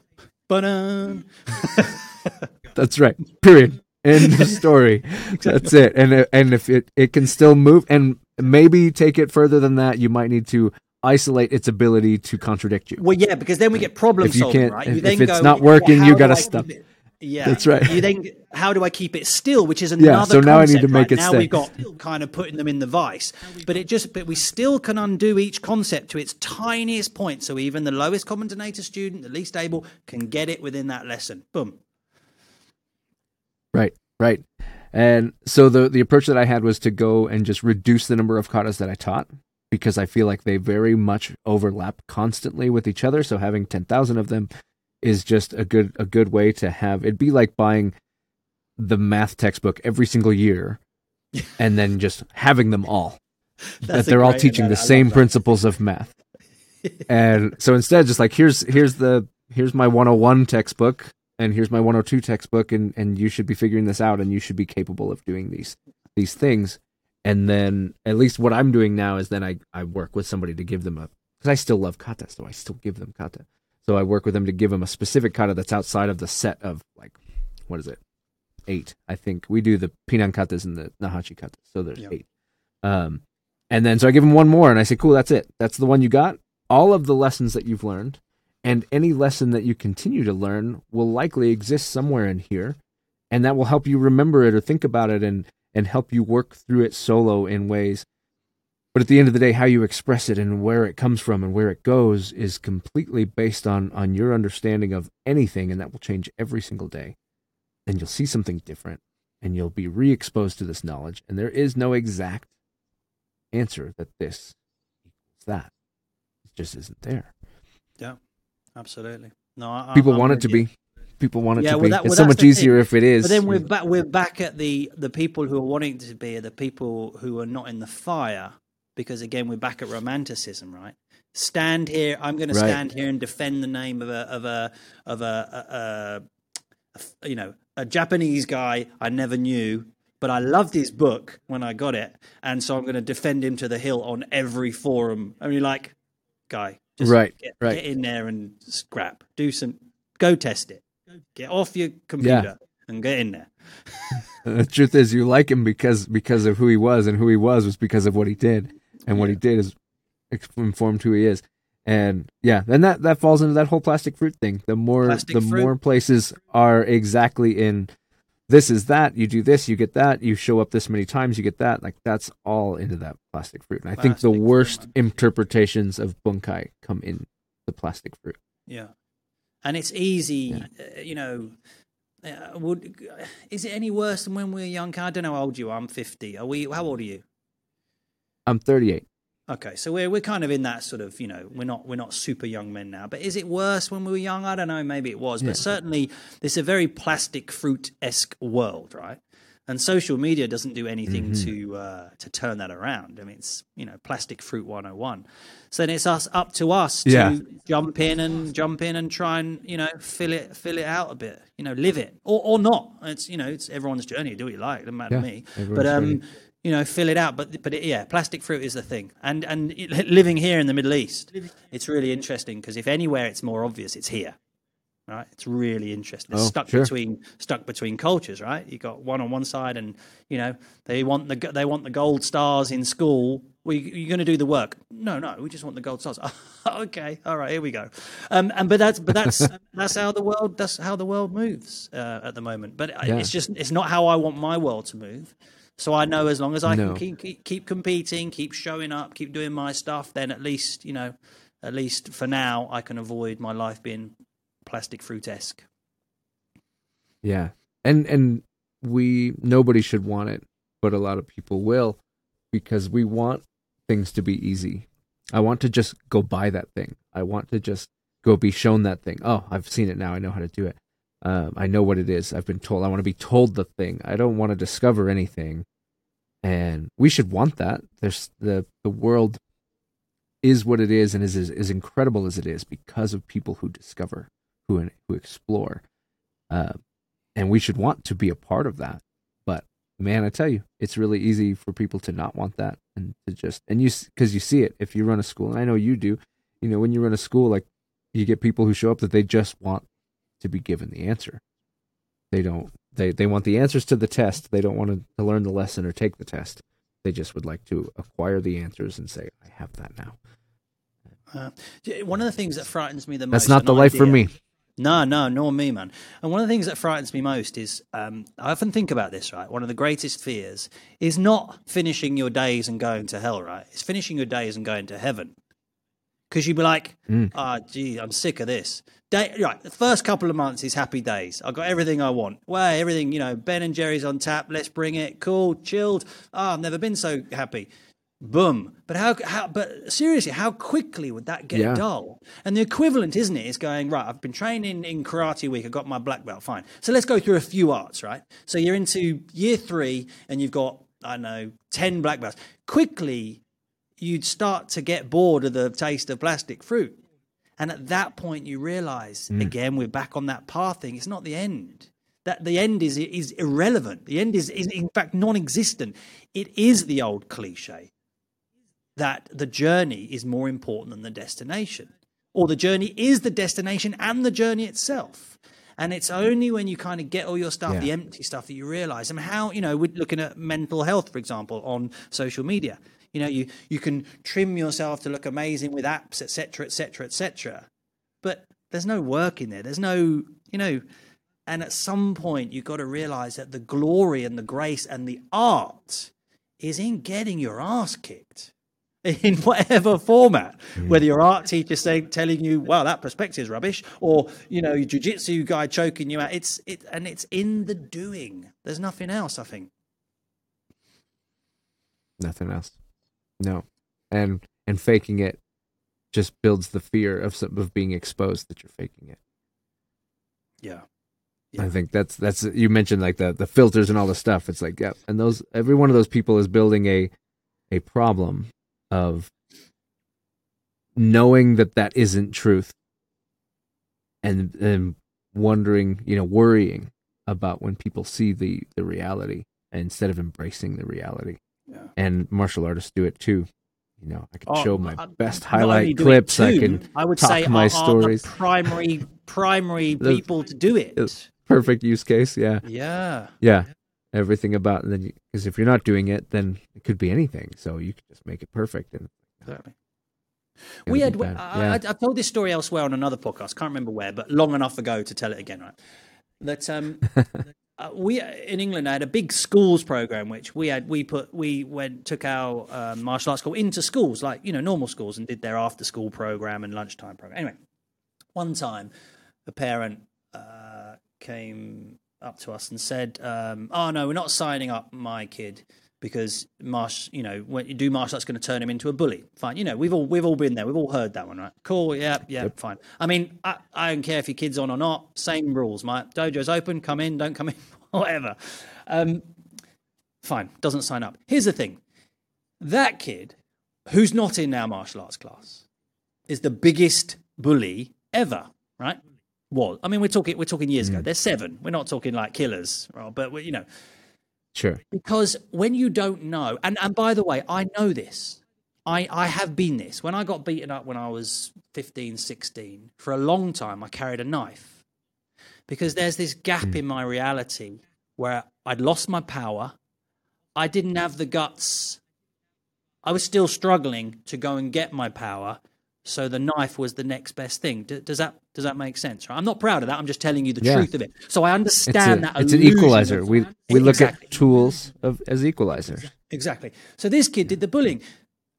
But <laughs> That's right. Period. End of <laughs> story. That's it. And uh, and if it it can still move and maybe take it further than that, you might need to isolate its ability to contradict you. well, yeah, because then we get problem If you solving, can't- right? if- You then if it's go, not working, how you gotta stop. it- Yeah, That's right. You then, how do I keep it still? Which is another. Yeah, so now I need to make right? it Now we've got kind of putting them in the vice, but it just, but we still can undo each concept to its tiniest point. So even the lowest common denominator student, the least able, can get it within that lesson. Boom. Right, right. And so the the approach that I had was to go and just reduce the number of katas that I taught because I feel like they very much overlap constantly with each other. So having ten thousand of them is just a good a good way to have. It'd be like buying the math textbook every single year, <laughs> and then just having them all. that they're all teaching the same principles of math. <laughs> and so instead, just like here's here's the here's my 101 textbook, and here's my 102 textbook, and and you should be figuring this out, and you should be capable of doing these these things. And then at least what I'm doing now is then I I work with somebody to give them a because I still love kata, so I still give them kata. So I work with them to give them a specific kata that's outside of the set of like what is it eight I think we do the pinan katas and the naihanchi katas, so there's Yeah. eight. Um, and then so I give them one more, and I say, "Cool, that's it. That's the one you got. All of the lessons that you've learned, and any lesson that you continue to learn, will likely exist somewhere in here, and that will help you remember it or think about it, and and help you work through it solo in ways. But at the end of the day, how you express it and where it comes from and where it goes is completely based on on your understanding of anything, and that will change every single day. And you'll see something different, and you'll be re-exposed to this knowledge, and there is no exact answer that this equals that. It just isn't there. Yeah, absolutely. No, I, People I'm want it to you. be. People want it Yeah, to well, be. that- well, it's so much the thing. easier if it is. But then we're back. We're back at the the people who are wanting to be the people who are not in the fire, because again we're back at romanticism, right? Stand here. I'm going to stand here and defend the name of a of a of a, a, a, you know a Japanese guy I never knew, but I loved his book when I got it, and so I'm going to defend him to the hill on every forum. I mean, like, guy, just Right, get, right. get in there and scrap. Do some. Go test it. Get off your computer and get in there. <laughs> the truth is, you like him because because of who he was, and who he was was because of what he did, and what he did is informed who he is. And yeah, then that that falls into that whole plastic fruit thing. The more Plastic the fruit. more places are exactly in this is that you do this, you get that, you show up this many times, you get that. Like that's all into that plastic fruit. And I think the Plastic fruit, worst interpretations of bunkai come in the plastic fruit. Yeah, and it's easy, uh, you know. Uh, would is it any worse than when we were young? I don't know how old you are. I'm 50. Are we? How old are you? I'm 38. Okay, so we're we're kind of in that sort of you know we're not we're not super young men now. But is it worse when we were young? I don't know. Maybe it was, Yeah. but certainly this is a very plastic fruit esque world, right? And social media doesn't do anything Mhm. to uh, to turn that around. I mean, it's you know plastic fruit 101. So then it's us up to us to Yeah. jump in and jump in and try and you know fill it fill it out a bit. You know, live it or or not. It's you know it's everyone's journey. Do what you like. Doesn't matter Yeah, to me. But um, journey. You know, fill it out. But but it, yeah, plastic fruit is the thing. And and it- <laughs> living here in the Middle East, it's really interesting because if anywhere it's more obvious, it's here. Right, it's really interesting. It's Oh, stuck sure. between stuck between cultures, right? You got one on one side, and you know they want the they want the gold stars in school. We you're going to do the work? No, no, we just want the gold stars. <laughs> okay, all right, here we go. Um, and but that's but that's <laughs> that's how the world that's how the world moves uh, at the moment. But Yeah. it's just it's not how I want my world to move. So I know as long as I No. can keep, keep keep competing, keep showing up, keep doing my stuff, then at least you know, at least for now, I can avoid my life being plastic fruit esque. Yeah. And and we nobody should want it, but a lot of people will because we want things to be easy. I want to just go buy that thing. I want to just go be shown that thing. Oh, I've seen it now. I know how to do it. Um, I know what it is. I've been told. I want to be told the thing. I don't want to discover anything. And we should want that. There's the the world is what it is and is as, as incredible as it is because of people who discover, who who explore. Uh, and we should want to be a part of that but man, I tell you, it's really easy for people to not want that and to just and you because you see it if you run a school, and I know you do. You know, when you run a school, like you get people who show up that they just want to be given the answer. They don't. They they want the answers to the test. They don't want to, to learn the lesson or take the test. They just would like to acquire the answers and say, "I have that now." Uh, one of the things that frightens me the most. That's not the life idea, for me. No, no, nor me, man. And one of the things that frightens me most is um, I often think about this, right? One of the greatest fears is not finishing your days and going to hell, right? It's finishing your days and going to heaven. Because you'd be like, ah, Mm. oh, gee, I'm sick of this. Day, right, the first couple of months is happy days. I've got everything I want. Well, everything, you know, Ben and Jerry's on tap. Let's bring it. Cool, chilled. Oh, I've never been so happy. Boom. But how, how but seriously, how quickly would that get Yeah. dull? And the equivalent, isn't it, is going, right, I've been training in karate week, I got my black belt, fine. So let's go through a few arts, right? So you're into year three and you've got, I don't know, 10 black belts. Quickly, you'd start to get bored of the taste of plastic fruit. And at that point, you realize, hmm. again, we're back on that path thing. It's not the end. That the end is is irrelevant. The end is, is in fact non-existent. It is the old cliche that the journey is more important than the destination, or the journey is the destination and the journey itself. And it's only when you kind of get all your stuff, Yeah. the empty stuff, that you realize. I And how you know we're looking at mental health, for example, on social media. You know, you you can trim yourself to look amazing with apps, etc., etc., etc. But there's no work in there. There's no, you know, and at some point you've got to realize that the glory and the grace and the art is in getting your ass kicked <laughs> in whatever format. Whether your art teacher saying telling you, "Wow, that perspective is rubbish," or you know, your jujitsu guy choking you out. It's it, and it's in the doing. There's nothing else. I think. Nothing else. No, and and faking it just builds the fear of some, of being exposed that you're faking it. Yeah. I think that's that's you mentioned like the the filters and all the stuff. It's like yeah, and those every one of those people is building a a problem of knowing that that isn't truth, and and wondering, you know, worrying about when people see the the reality instead of embracing the reality. Yeah. And martial artists do it too. You know, I can Oh, show my uh, best highlight clips. I can I would talk say my stories. the primary primary <laughs> people to do it. Perfect use case. Yeah. Yeah. Yeah, everything about and then because if you're not doing it, then it could be anything. So you could just make it perfect. And Exactly. We had. I, yeah. I, I told this story elsewhere on another podcast. Can't remember where, but long enough ago to tell it again. Right. That um, <laughs> uh, we in England I had a big schools program, which we had. We put. We went took our um, martial arts school into schools, like you know normal schools, and did their after school program and lunchtime program. Anyway, one time, a parent uh, came up to us and said, um, "Oh no, we're not signing up my kid." Because marsh, you know, when you do martial arts, going to turn him into a bully. Fine, you know, we've all we've all been there. We've all heard that one, right? Cool, yeah, yeah, fine. I mean, I, I don't care if your kid's on or not. Same rules. My dojo's open. Come in, don't come in, <laughs> whatever. Um, fine, doesn't sign up. Here's the thing: that kid, who's not in our martial arts class, is the biggest bully ever. Right? Was I mean, we're talking we're talking years ago. They're seven. We're not talking like killers, but you know, sure. because when you don't know and, and by the way i know this. I, I have been this. When i got beaten up when i was 15 16 for a long time i carried a knife. Because there's this gap hmm. in my reality where i'd lost my power. I didn't have the guts. I was still struggling to go and get my power so the knife was the next best thing D- does that does that make sense right? i'm not proud of that i'm just telling you the Yeah. truth of it so i It's, understand a, that it's an equalizer. We we look Exactly. at tools of as equalizers. Exactly. So this kid did the bullying.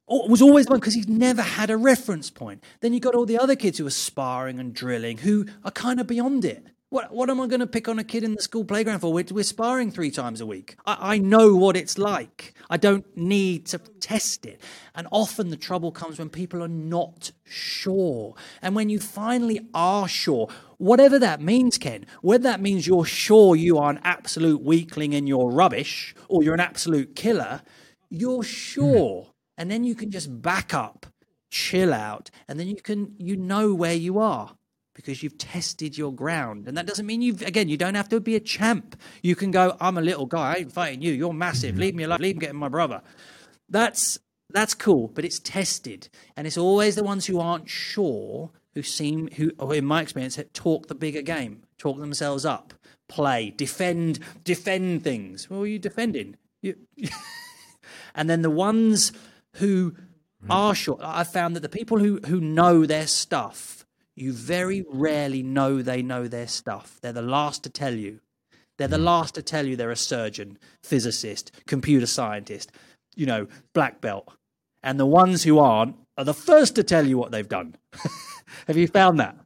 Oh, It was always one because he's never had a reference point. Then you got all the other kids who are sparring and drilling who are kind of beyond it. What what am I going to pick on a kid in the school playground for? We're, we're sparring three times a week. I, I know what it's like. I don't need to test it. And often the trouble comes when people are not sure. And when you finally are sure, whatever that means, Ken, whether that means you're sure you are an absolute weakling and you're rubbish, or you're an absolute killer, you're sure. Hmm. And then you can just back up, chill out, and then you can you know where you are because you've tested your ground. And that doesn't mean you've, again, you don't have to be a champ. You can go, I'm a little guy, I ain't fighting you, you're massive, leave me alone, leave me getting my brother. That's that's cool, but it's tested. And it's always the ones who aren't sure who seem who or in my experience talk the bigger game, talk themselves up, play, defend, defend things. Well, are you defending? You, <laughs> and then the ones who are sure, I've found that the people who who know their stuff, you very rarely know they know their stuff. They're the last to tell you. They're the hmm. last to tell you they're a surgeon, physicist, computer scientist, you know, black belt. And the ones who aren't are the first to tell you what they've done. <laughs> Have you found that?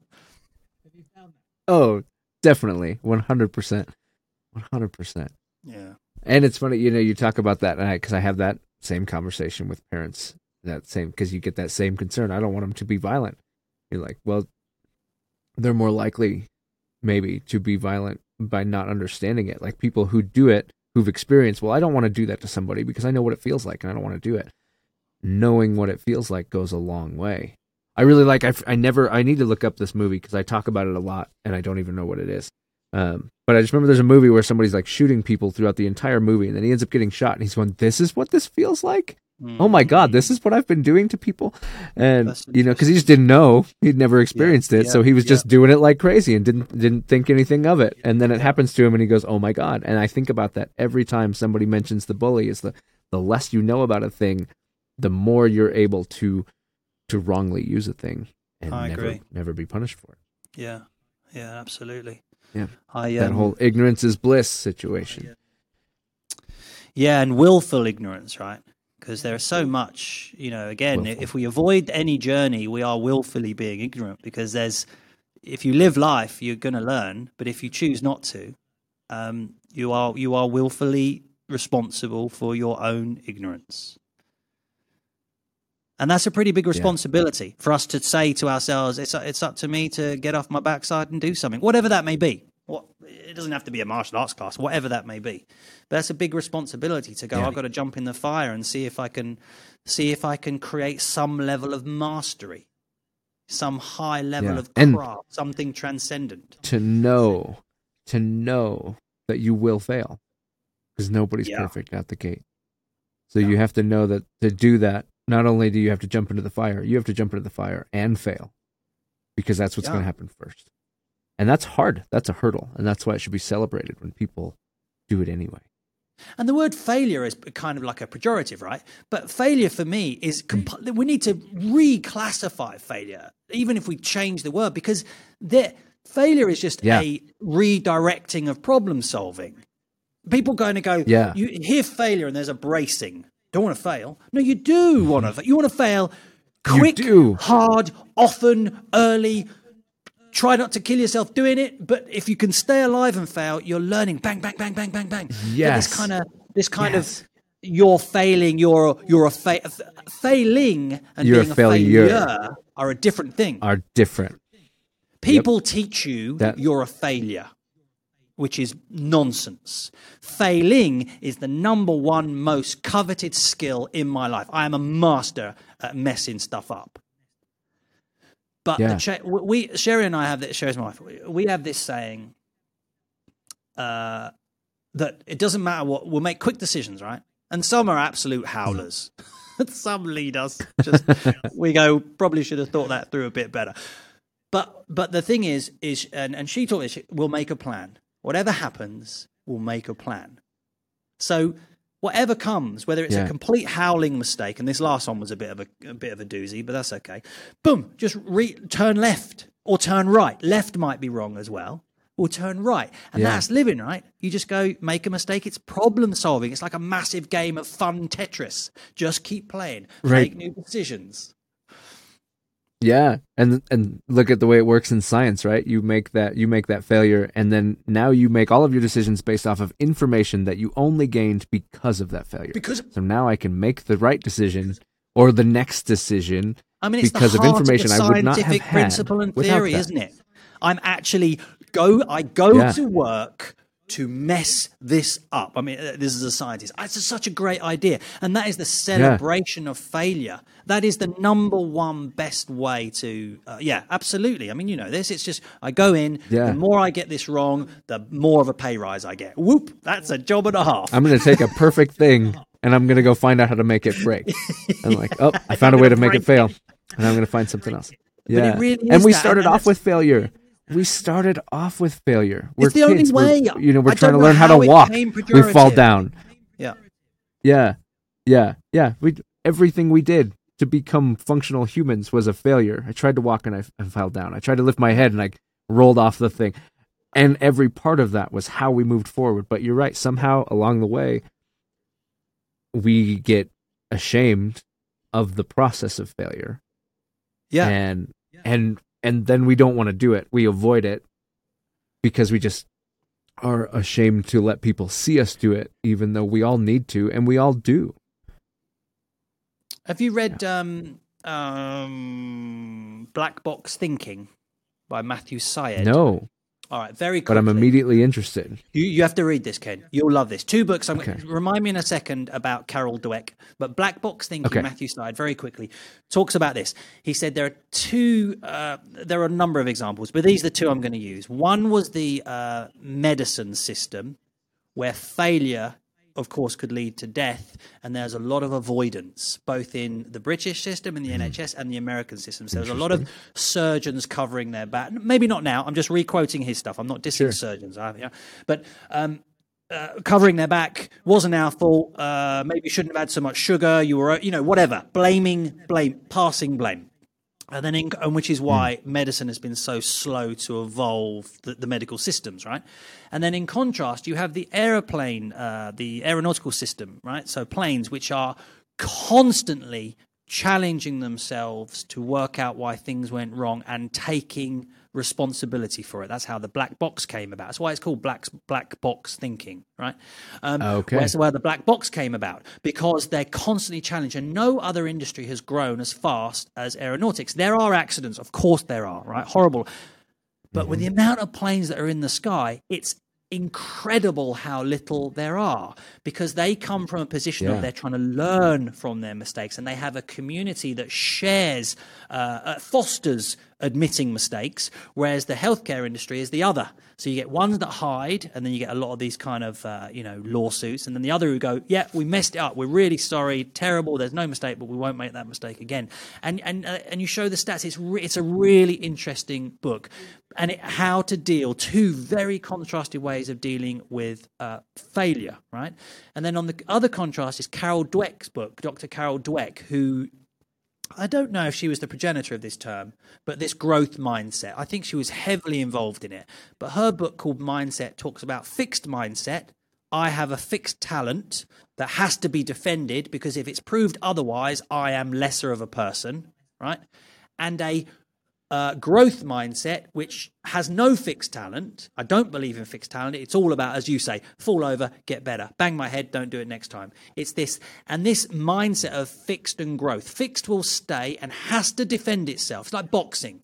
Oh, definitely, one hundred percent, one hundred percent. Yeah. And it's funny, you know, you talk about that, because I, I have that same conversation with parents. That same because you get that same concern. I don't want them to be violent. You're like, well, they're more likely, maybe, to be violent by not understanding it. Like people who do it, who've experienced. Well, I don't want to do that to somebody because I know what it feels like, and I don't want to do it. Knowing what it feels like goes a long way. I really like. I, I never. I need to look up this movie because I talk about it a lot, and I don't even know what it is. Um, but I just remember there's a movie where somebody's like shooting people throughout the entire movie, and then he ends up getting shot, and he's going, "This is what this feels like." Oh my god, this is what I've been doing to people, and you know, because he just didn't know, he'd never experienced it, yeah, so he was yeah. just doing it like crazy and didn't didn't think anything of it. And then it happens to him, and he goes, "Oh my god!" And I think about that every time somebody mentions the bully. Is the the less you know about a thing, the more you're able to to wrongly use a thing and I never agree. never be punished for it. Yeah. Yeah, absolutely. Yeah. I, that um, whole ignorance is bliss situation. Yeah, and willful ignorance, right? Because there is so much, you know, again, Willful. if we avoid any journey, we are willfully being ignorant because there's, if you live life, you're going to learn, but if you choose not to, um, you are you are willfully responsible for your own ignorance. And that's a pretty big responsibility for us to say to ourselves, it's, it's up to me to get off my backside and do something, whatever that may be. What, it doesn't have to be a martial arts class, whatever that may be. But that's a big responsibility to go, Yeah. I've got to jump in the fire and see if I can see if I can create some level of mastery, some high level Yeah. of And- craft, something transcendent. To know, to know that you will fail, because nobody's Yeah. perfect at the gate. So you have to know that to do that, not only do you have to jump into the fire, you have to jump into the fire and fail, because that's what's Yeah. going to happen first. And that's hard. That's a hurdle, and that's why it should be celebrated when people do it anyway. And the word failure is kind of like a pejorative, right? But failure for me is comp- we need to reclassify failure, even if we change the word, because the failure is just Yeah. a redirecting of problem solving. People going to go, Yeah. You hear failure and there's a bracing. Don't want to fail. No, you do want to. Mm-hmm. You want to fail quick, hard, often, early. Try not to kill yourself doing it, but if you can stay alive and fail, you're learning. Bang, bang, bang, bang, bang, bang. Yes. This kind of, this kind Yes. of, you're failing. You're you're a fa- failing and You're a being a failure. failure are a different thing. Are different. People teach you That- you're a failure, which is nonsense. Failing is the number one most coveted skill in my life. I am a master at messing stuff up. But Yeah. the cha- we Sherry and I have this. Sherry's my wife. we- have this saying uh, that it doesn't matter what we'll make quick decisions, right? And some are absolute howlers. <laughs> some lead us. Just <laughs> we go. Probably should have thought that through a bit better. But but the thing is is and, and she taught this. We'll make a plan. Whatever happens, we'll make a plan. So whatever comes, whether it's Yeah. a complete howling mistake, and this last one was a bit of a, a bit of a doozy, but that's okay. Boom, just re- turn left or turn right. Left might be wrong as well. Or turn right, and Yeah. that's living, right? You just go make a mistake. It's problem solving. It's like a massive game of fun Tetris. Just keep playing, Right. make new decisions. Yeah, and and look at the way it works in science, right? You make that you make that failure, and then now you make all of your decisions based off of information that you only gained because of that failure. Because So now I can make the right decision or the next decision. I mean, it's because the of information the I would not have scientific had principle and theory, that. isn't it? I'm actually go. I go Yeah. to work to mess this up. I mean, uh, this is a scientist. It's such a great idea. And that is the celebration yeah. of failure. That is the number one best way to, uh, yeah, absolutely. I mean, you know this. It's just, I go in, yeah. the more I get this wrong, the more of a pay rise I get. Whoop, that's a job and a half. I'm going to take a perfect thing and I'm going to go find out how to make it break. I'm like, oh, I found a way to make it fail. And I'm going to find something else. <laughs> Yeah. Really and we started off with failure we started off with failure. We're it's the kids. only way. We're, you know, we're I trying to learn how, how to walk. We fall down. Yeah. Yeah. Yeah. Yeah. We everything we did to become functional humans was a failure. I tried to walk and I, I fell down. I tried to lift my head and I rolled off the thing. And every part of that was how we moved forward. But you're right. Somehow along the way, we get ashamed of the process of failure. Yeah. And and and then we don't want to do it. We avoid it because we just are ashamed to let people see us do it, even though we all need to, and we all do. Have you read yeah. um, um, Black Box Thinking by Matthew Syed? No. All right, very quickly. But I'm immediately interested. You you have to read this, Ken. You'll love this. Two books. I'm okay. remind me in a second about Carol Dweck. But Black Box Thinking, okay. Matthew Syed, very quickly talks about this. He said there are two. Uh, there are a number of examples, but these are the two I'm going to use. One was the uh, medicine system, where failure of course, could lead to death. And there's a lot of avoidance, both in the British system, in the mm. NHS, and the American system. So there's a lot of surgeons covering their back. Maybe not now. I'm just requoting his stuff. I'm not dissing sure. surgeons. I, yeah. But um, uh, covering their back wasn't our fault. Uh, maybe shouldn't have had so much sugar. You were, you know, whatever. Blaming, blame, passing blame and then in, and which is hmm. why mm. medicine has been so slow to evolve the, the, medical systems, right? And then in contrast, you have the aeroplane, uh, the aeronautical system, right? So planes which are constantly challenging themselves to work out why things went wrong and taking responsibility for it. That's how the black box came about. That's why it's called black black box thinking, right? Um, okay. Where's where the black box came about because they're constantly challenged, and no other industry has grown as fast as aeronautics. There are accidents, of course, there are, right? Horrible. But mm-hmm. with the amount of planes that are in the sky, it's incredible how little there are because they come from a position yeah. of they're trying to learn from their mistakes and they have a community that shares, uh, uh, fosters admitting mistakes, whereas the healthcare industry is the other. So you get ones that hide, and then you get a lot of these kind of uh, you know lawsuits, and then the other who go, "Yeah, we messed it up. We're really sorry. Terrible. There's no mistake, but we won't make that mistake again." And and uh, and you show the stats. It's re- it's a really interesting book, and it, how to deal two very contrasted ways of dealing with uh, failure, right? And then on the other contrast is Carol Dweck's book, Dr. Carol Dweck, who I don't know if she was the progenitor of this term, but this growth mindset. I think she was heavily involved in it. But her book called Mindset talks about fixed mindset. I have a fixed talent that has to be defended because if it's proved otherwise, I am lesser of a person, right? And a uh, growth mindset, which has no fixed talent. I don't believe in fixed talent. It's all about, as you say, fall over, get better, bang my head, don't do it next time. It's this, and this mindset of fixed and growth. Fixed will stay and has to defend itself. It's like boxing.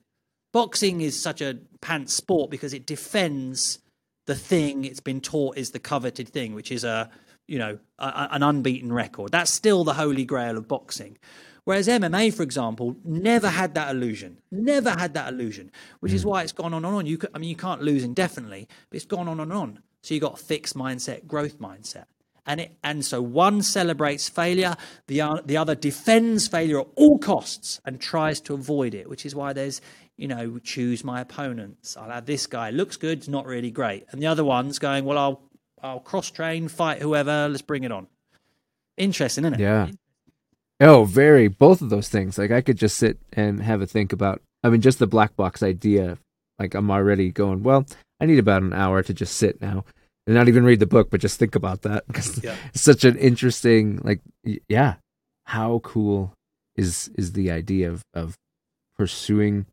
Boxing is such a pants sport because it defends the thing it's been taught is the coveted thing, which is a, you know, a, an unbeaten record. That's still the holy grail of boxing. Whereas MMA, for example, never had that illusion, never had that illusion, which is hmm. why it's gone on and on. You, could, I mean, you can't lose indefinitely, but it's gone on and on. So you got fixed mindset, growth mindset, and it, and so one celebrates failure, the the other defends failure at all costs and tries to avoid it. Which is why there's you know choose my opponents. I'll have this guy looks good, not really great, and the other one's going well. I'll I'll cross train, fight whoever. Let's bring it on. Interesting, isn't it? Yeah. Oh, very. Both of those things. Like I could just sit and have a think about. I mean, just the black box idea. Like I'm already going. Well, I need about an hour to just sit now and not even read the book, but just think about that <laughs> because yeah. it's such an interesting. Like, yeah, how cool is is the idea of of pursuing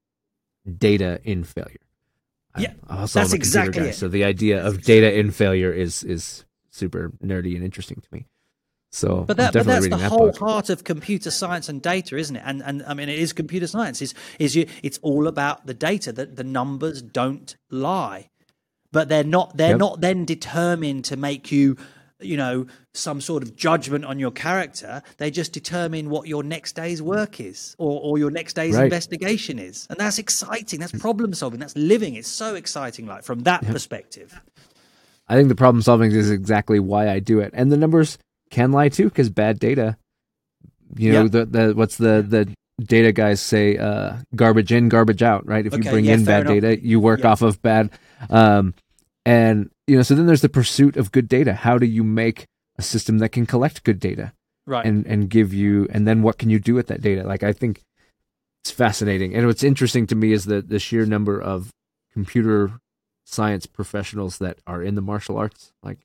data in failure? Yeah, I'm, that's exactly guy, it. So the idea of data in failure is is super nerdy and interesting to me. So, but, that, but that's the that whole book. heart of computer science and data, isn't it? And and I mean, it is computer science. Is is you? It's all about the data. That the numbers don't lie. but they're not. They're Yep. not then determined to make you, you know, some sort of judgment on your character. They just determine what your next day's work is, or or your next day's Right. investigation is, and that's exciting. That's problem solving. That's living. It's so exciting. Like from that perspective. I think the problem solving is exactly why I do it, and the numbers can lie too because bad data. You know Yeah. the the what's the the data guys say uh, garbage in, garbage out, right? If you bring yeah, in bad enough. data, you work Yeah. off of bad. Um, and you know, so then there's the pursuit of good data. How do you make a system that can collect good data Right. and and give you, and then what can you do with that data? Like I think it's fascinating, and what's interesting to me is the the sheer number of computer science professionals that are in the martial arts. Like,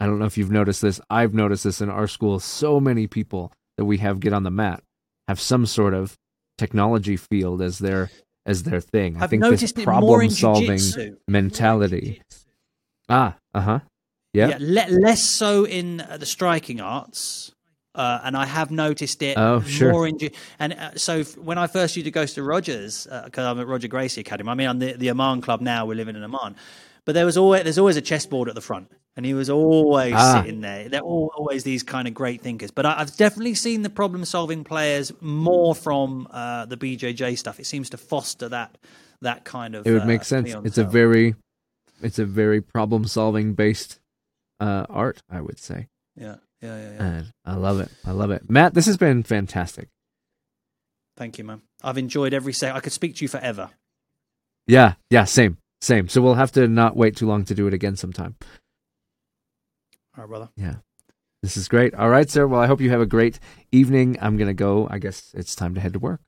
I don't know if you've noticed this. I've noticed this in our school. So many people that we have get on the mat have some sort of technology field as their as their thing. I I've think this problem in solving mentality. Ah, uh huh. Yeah. Yeah, le- less so in uh, the striking arts. Uh, and I have noticed it Oh, sure. more in. ju- And uh, so f- when I first used to go to Rogers, because I'm at Roger Gracie Academy, I mean, I'm the, the Amman club now. We're living in Amman, but there was always there's always a chessboard at the front, and he was always Ah. sitting there. They're all, always these kind of great thinkers. But I, I've definitely seen the problem solving players more from uh, the BJJ stuff. It seems to foster that that kind of. it would uh, make sense. It's a very, it's a very problem solving based uh, art, I would say. yeah yeah yeah yeah. And I love it. I love it, Matt. This has been fantastic. Thank you, man. I've enjoyed every second. I could speak to you forever. Yeah, yeah, same, same. So we'll have to not wait too long to do it again sometime. All right, brother. Yeah. This is great. All right, sir. Well, I hope you have a great evening. I'm going to go. I guess it's time to head to work.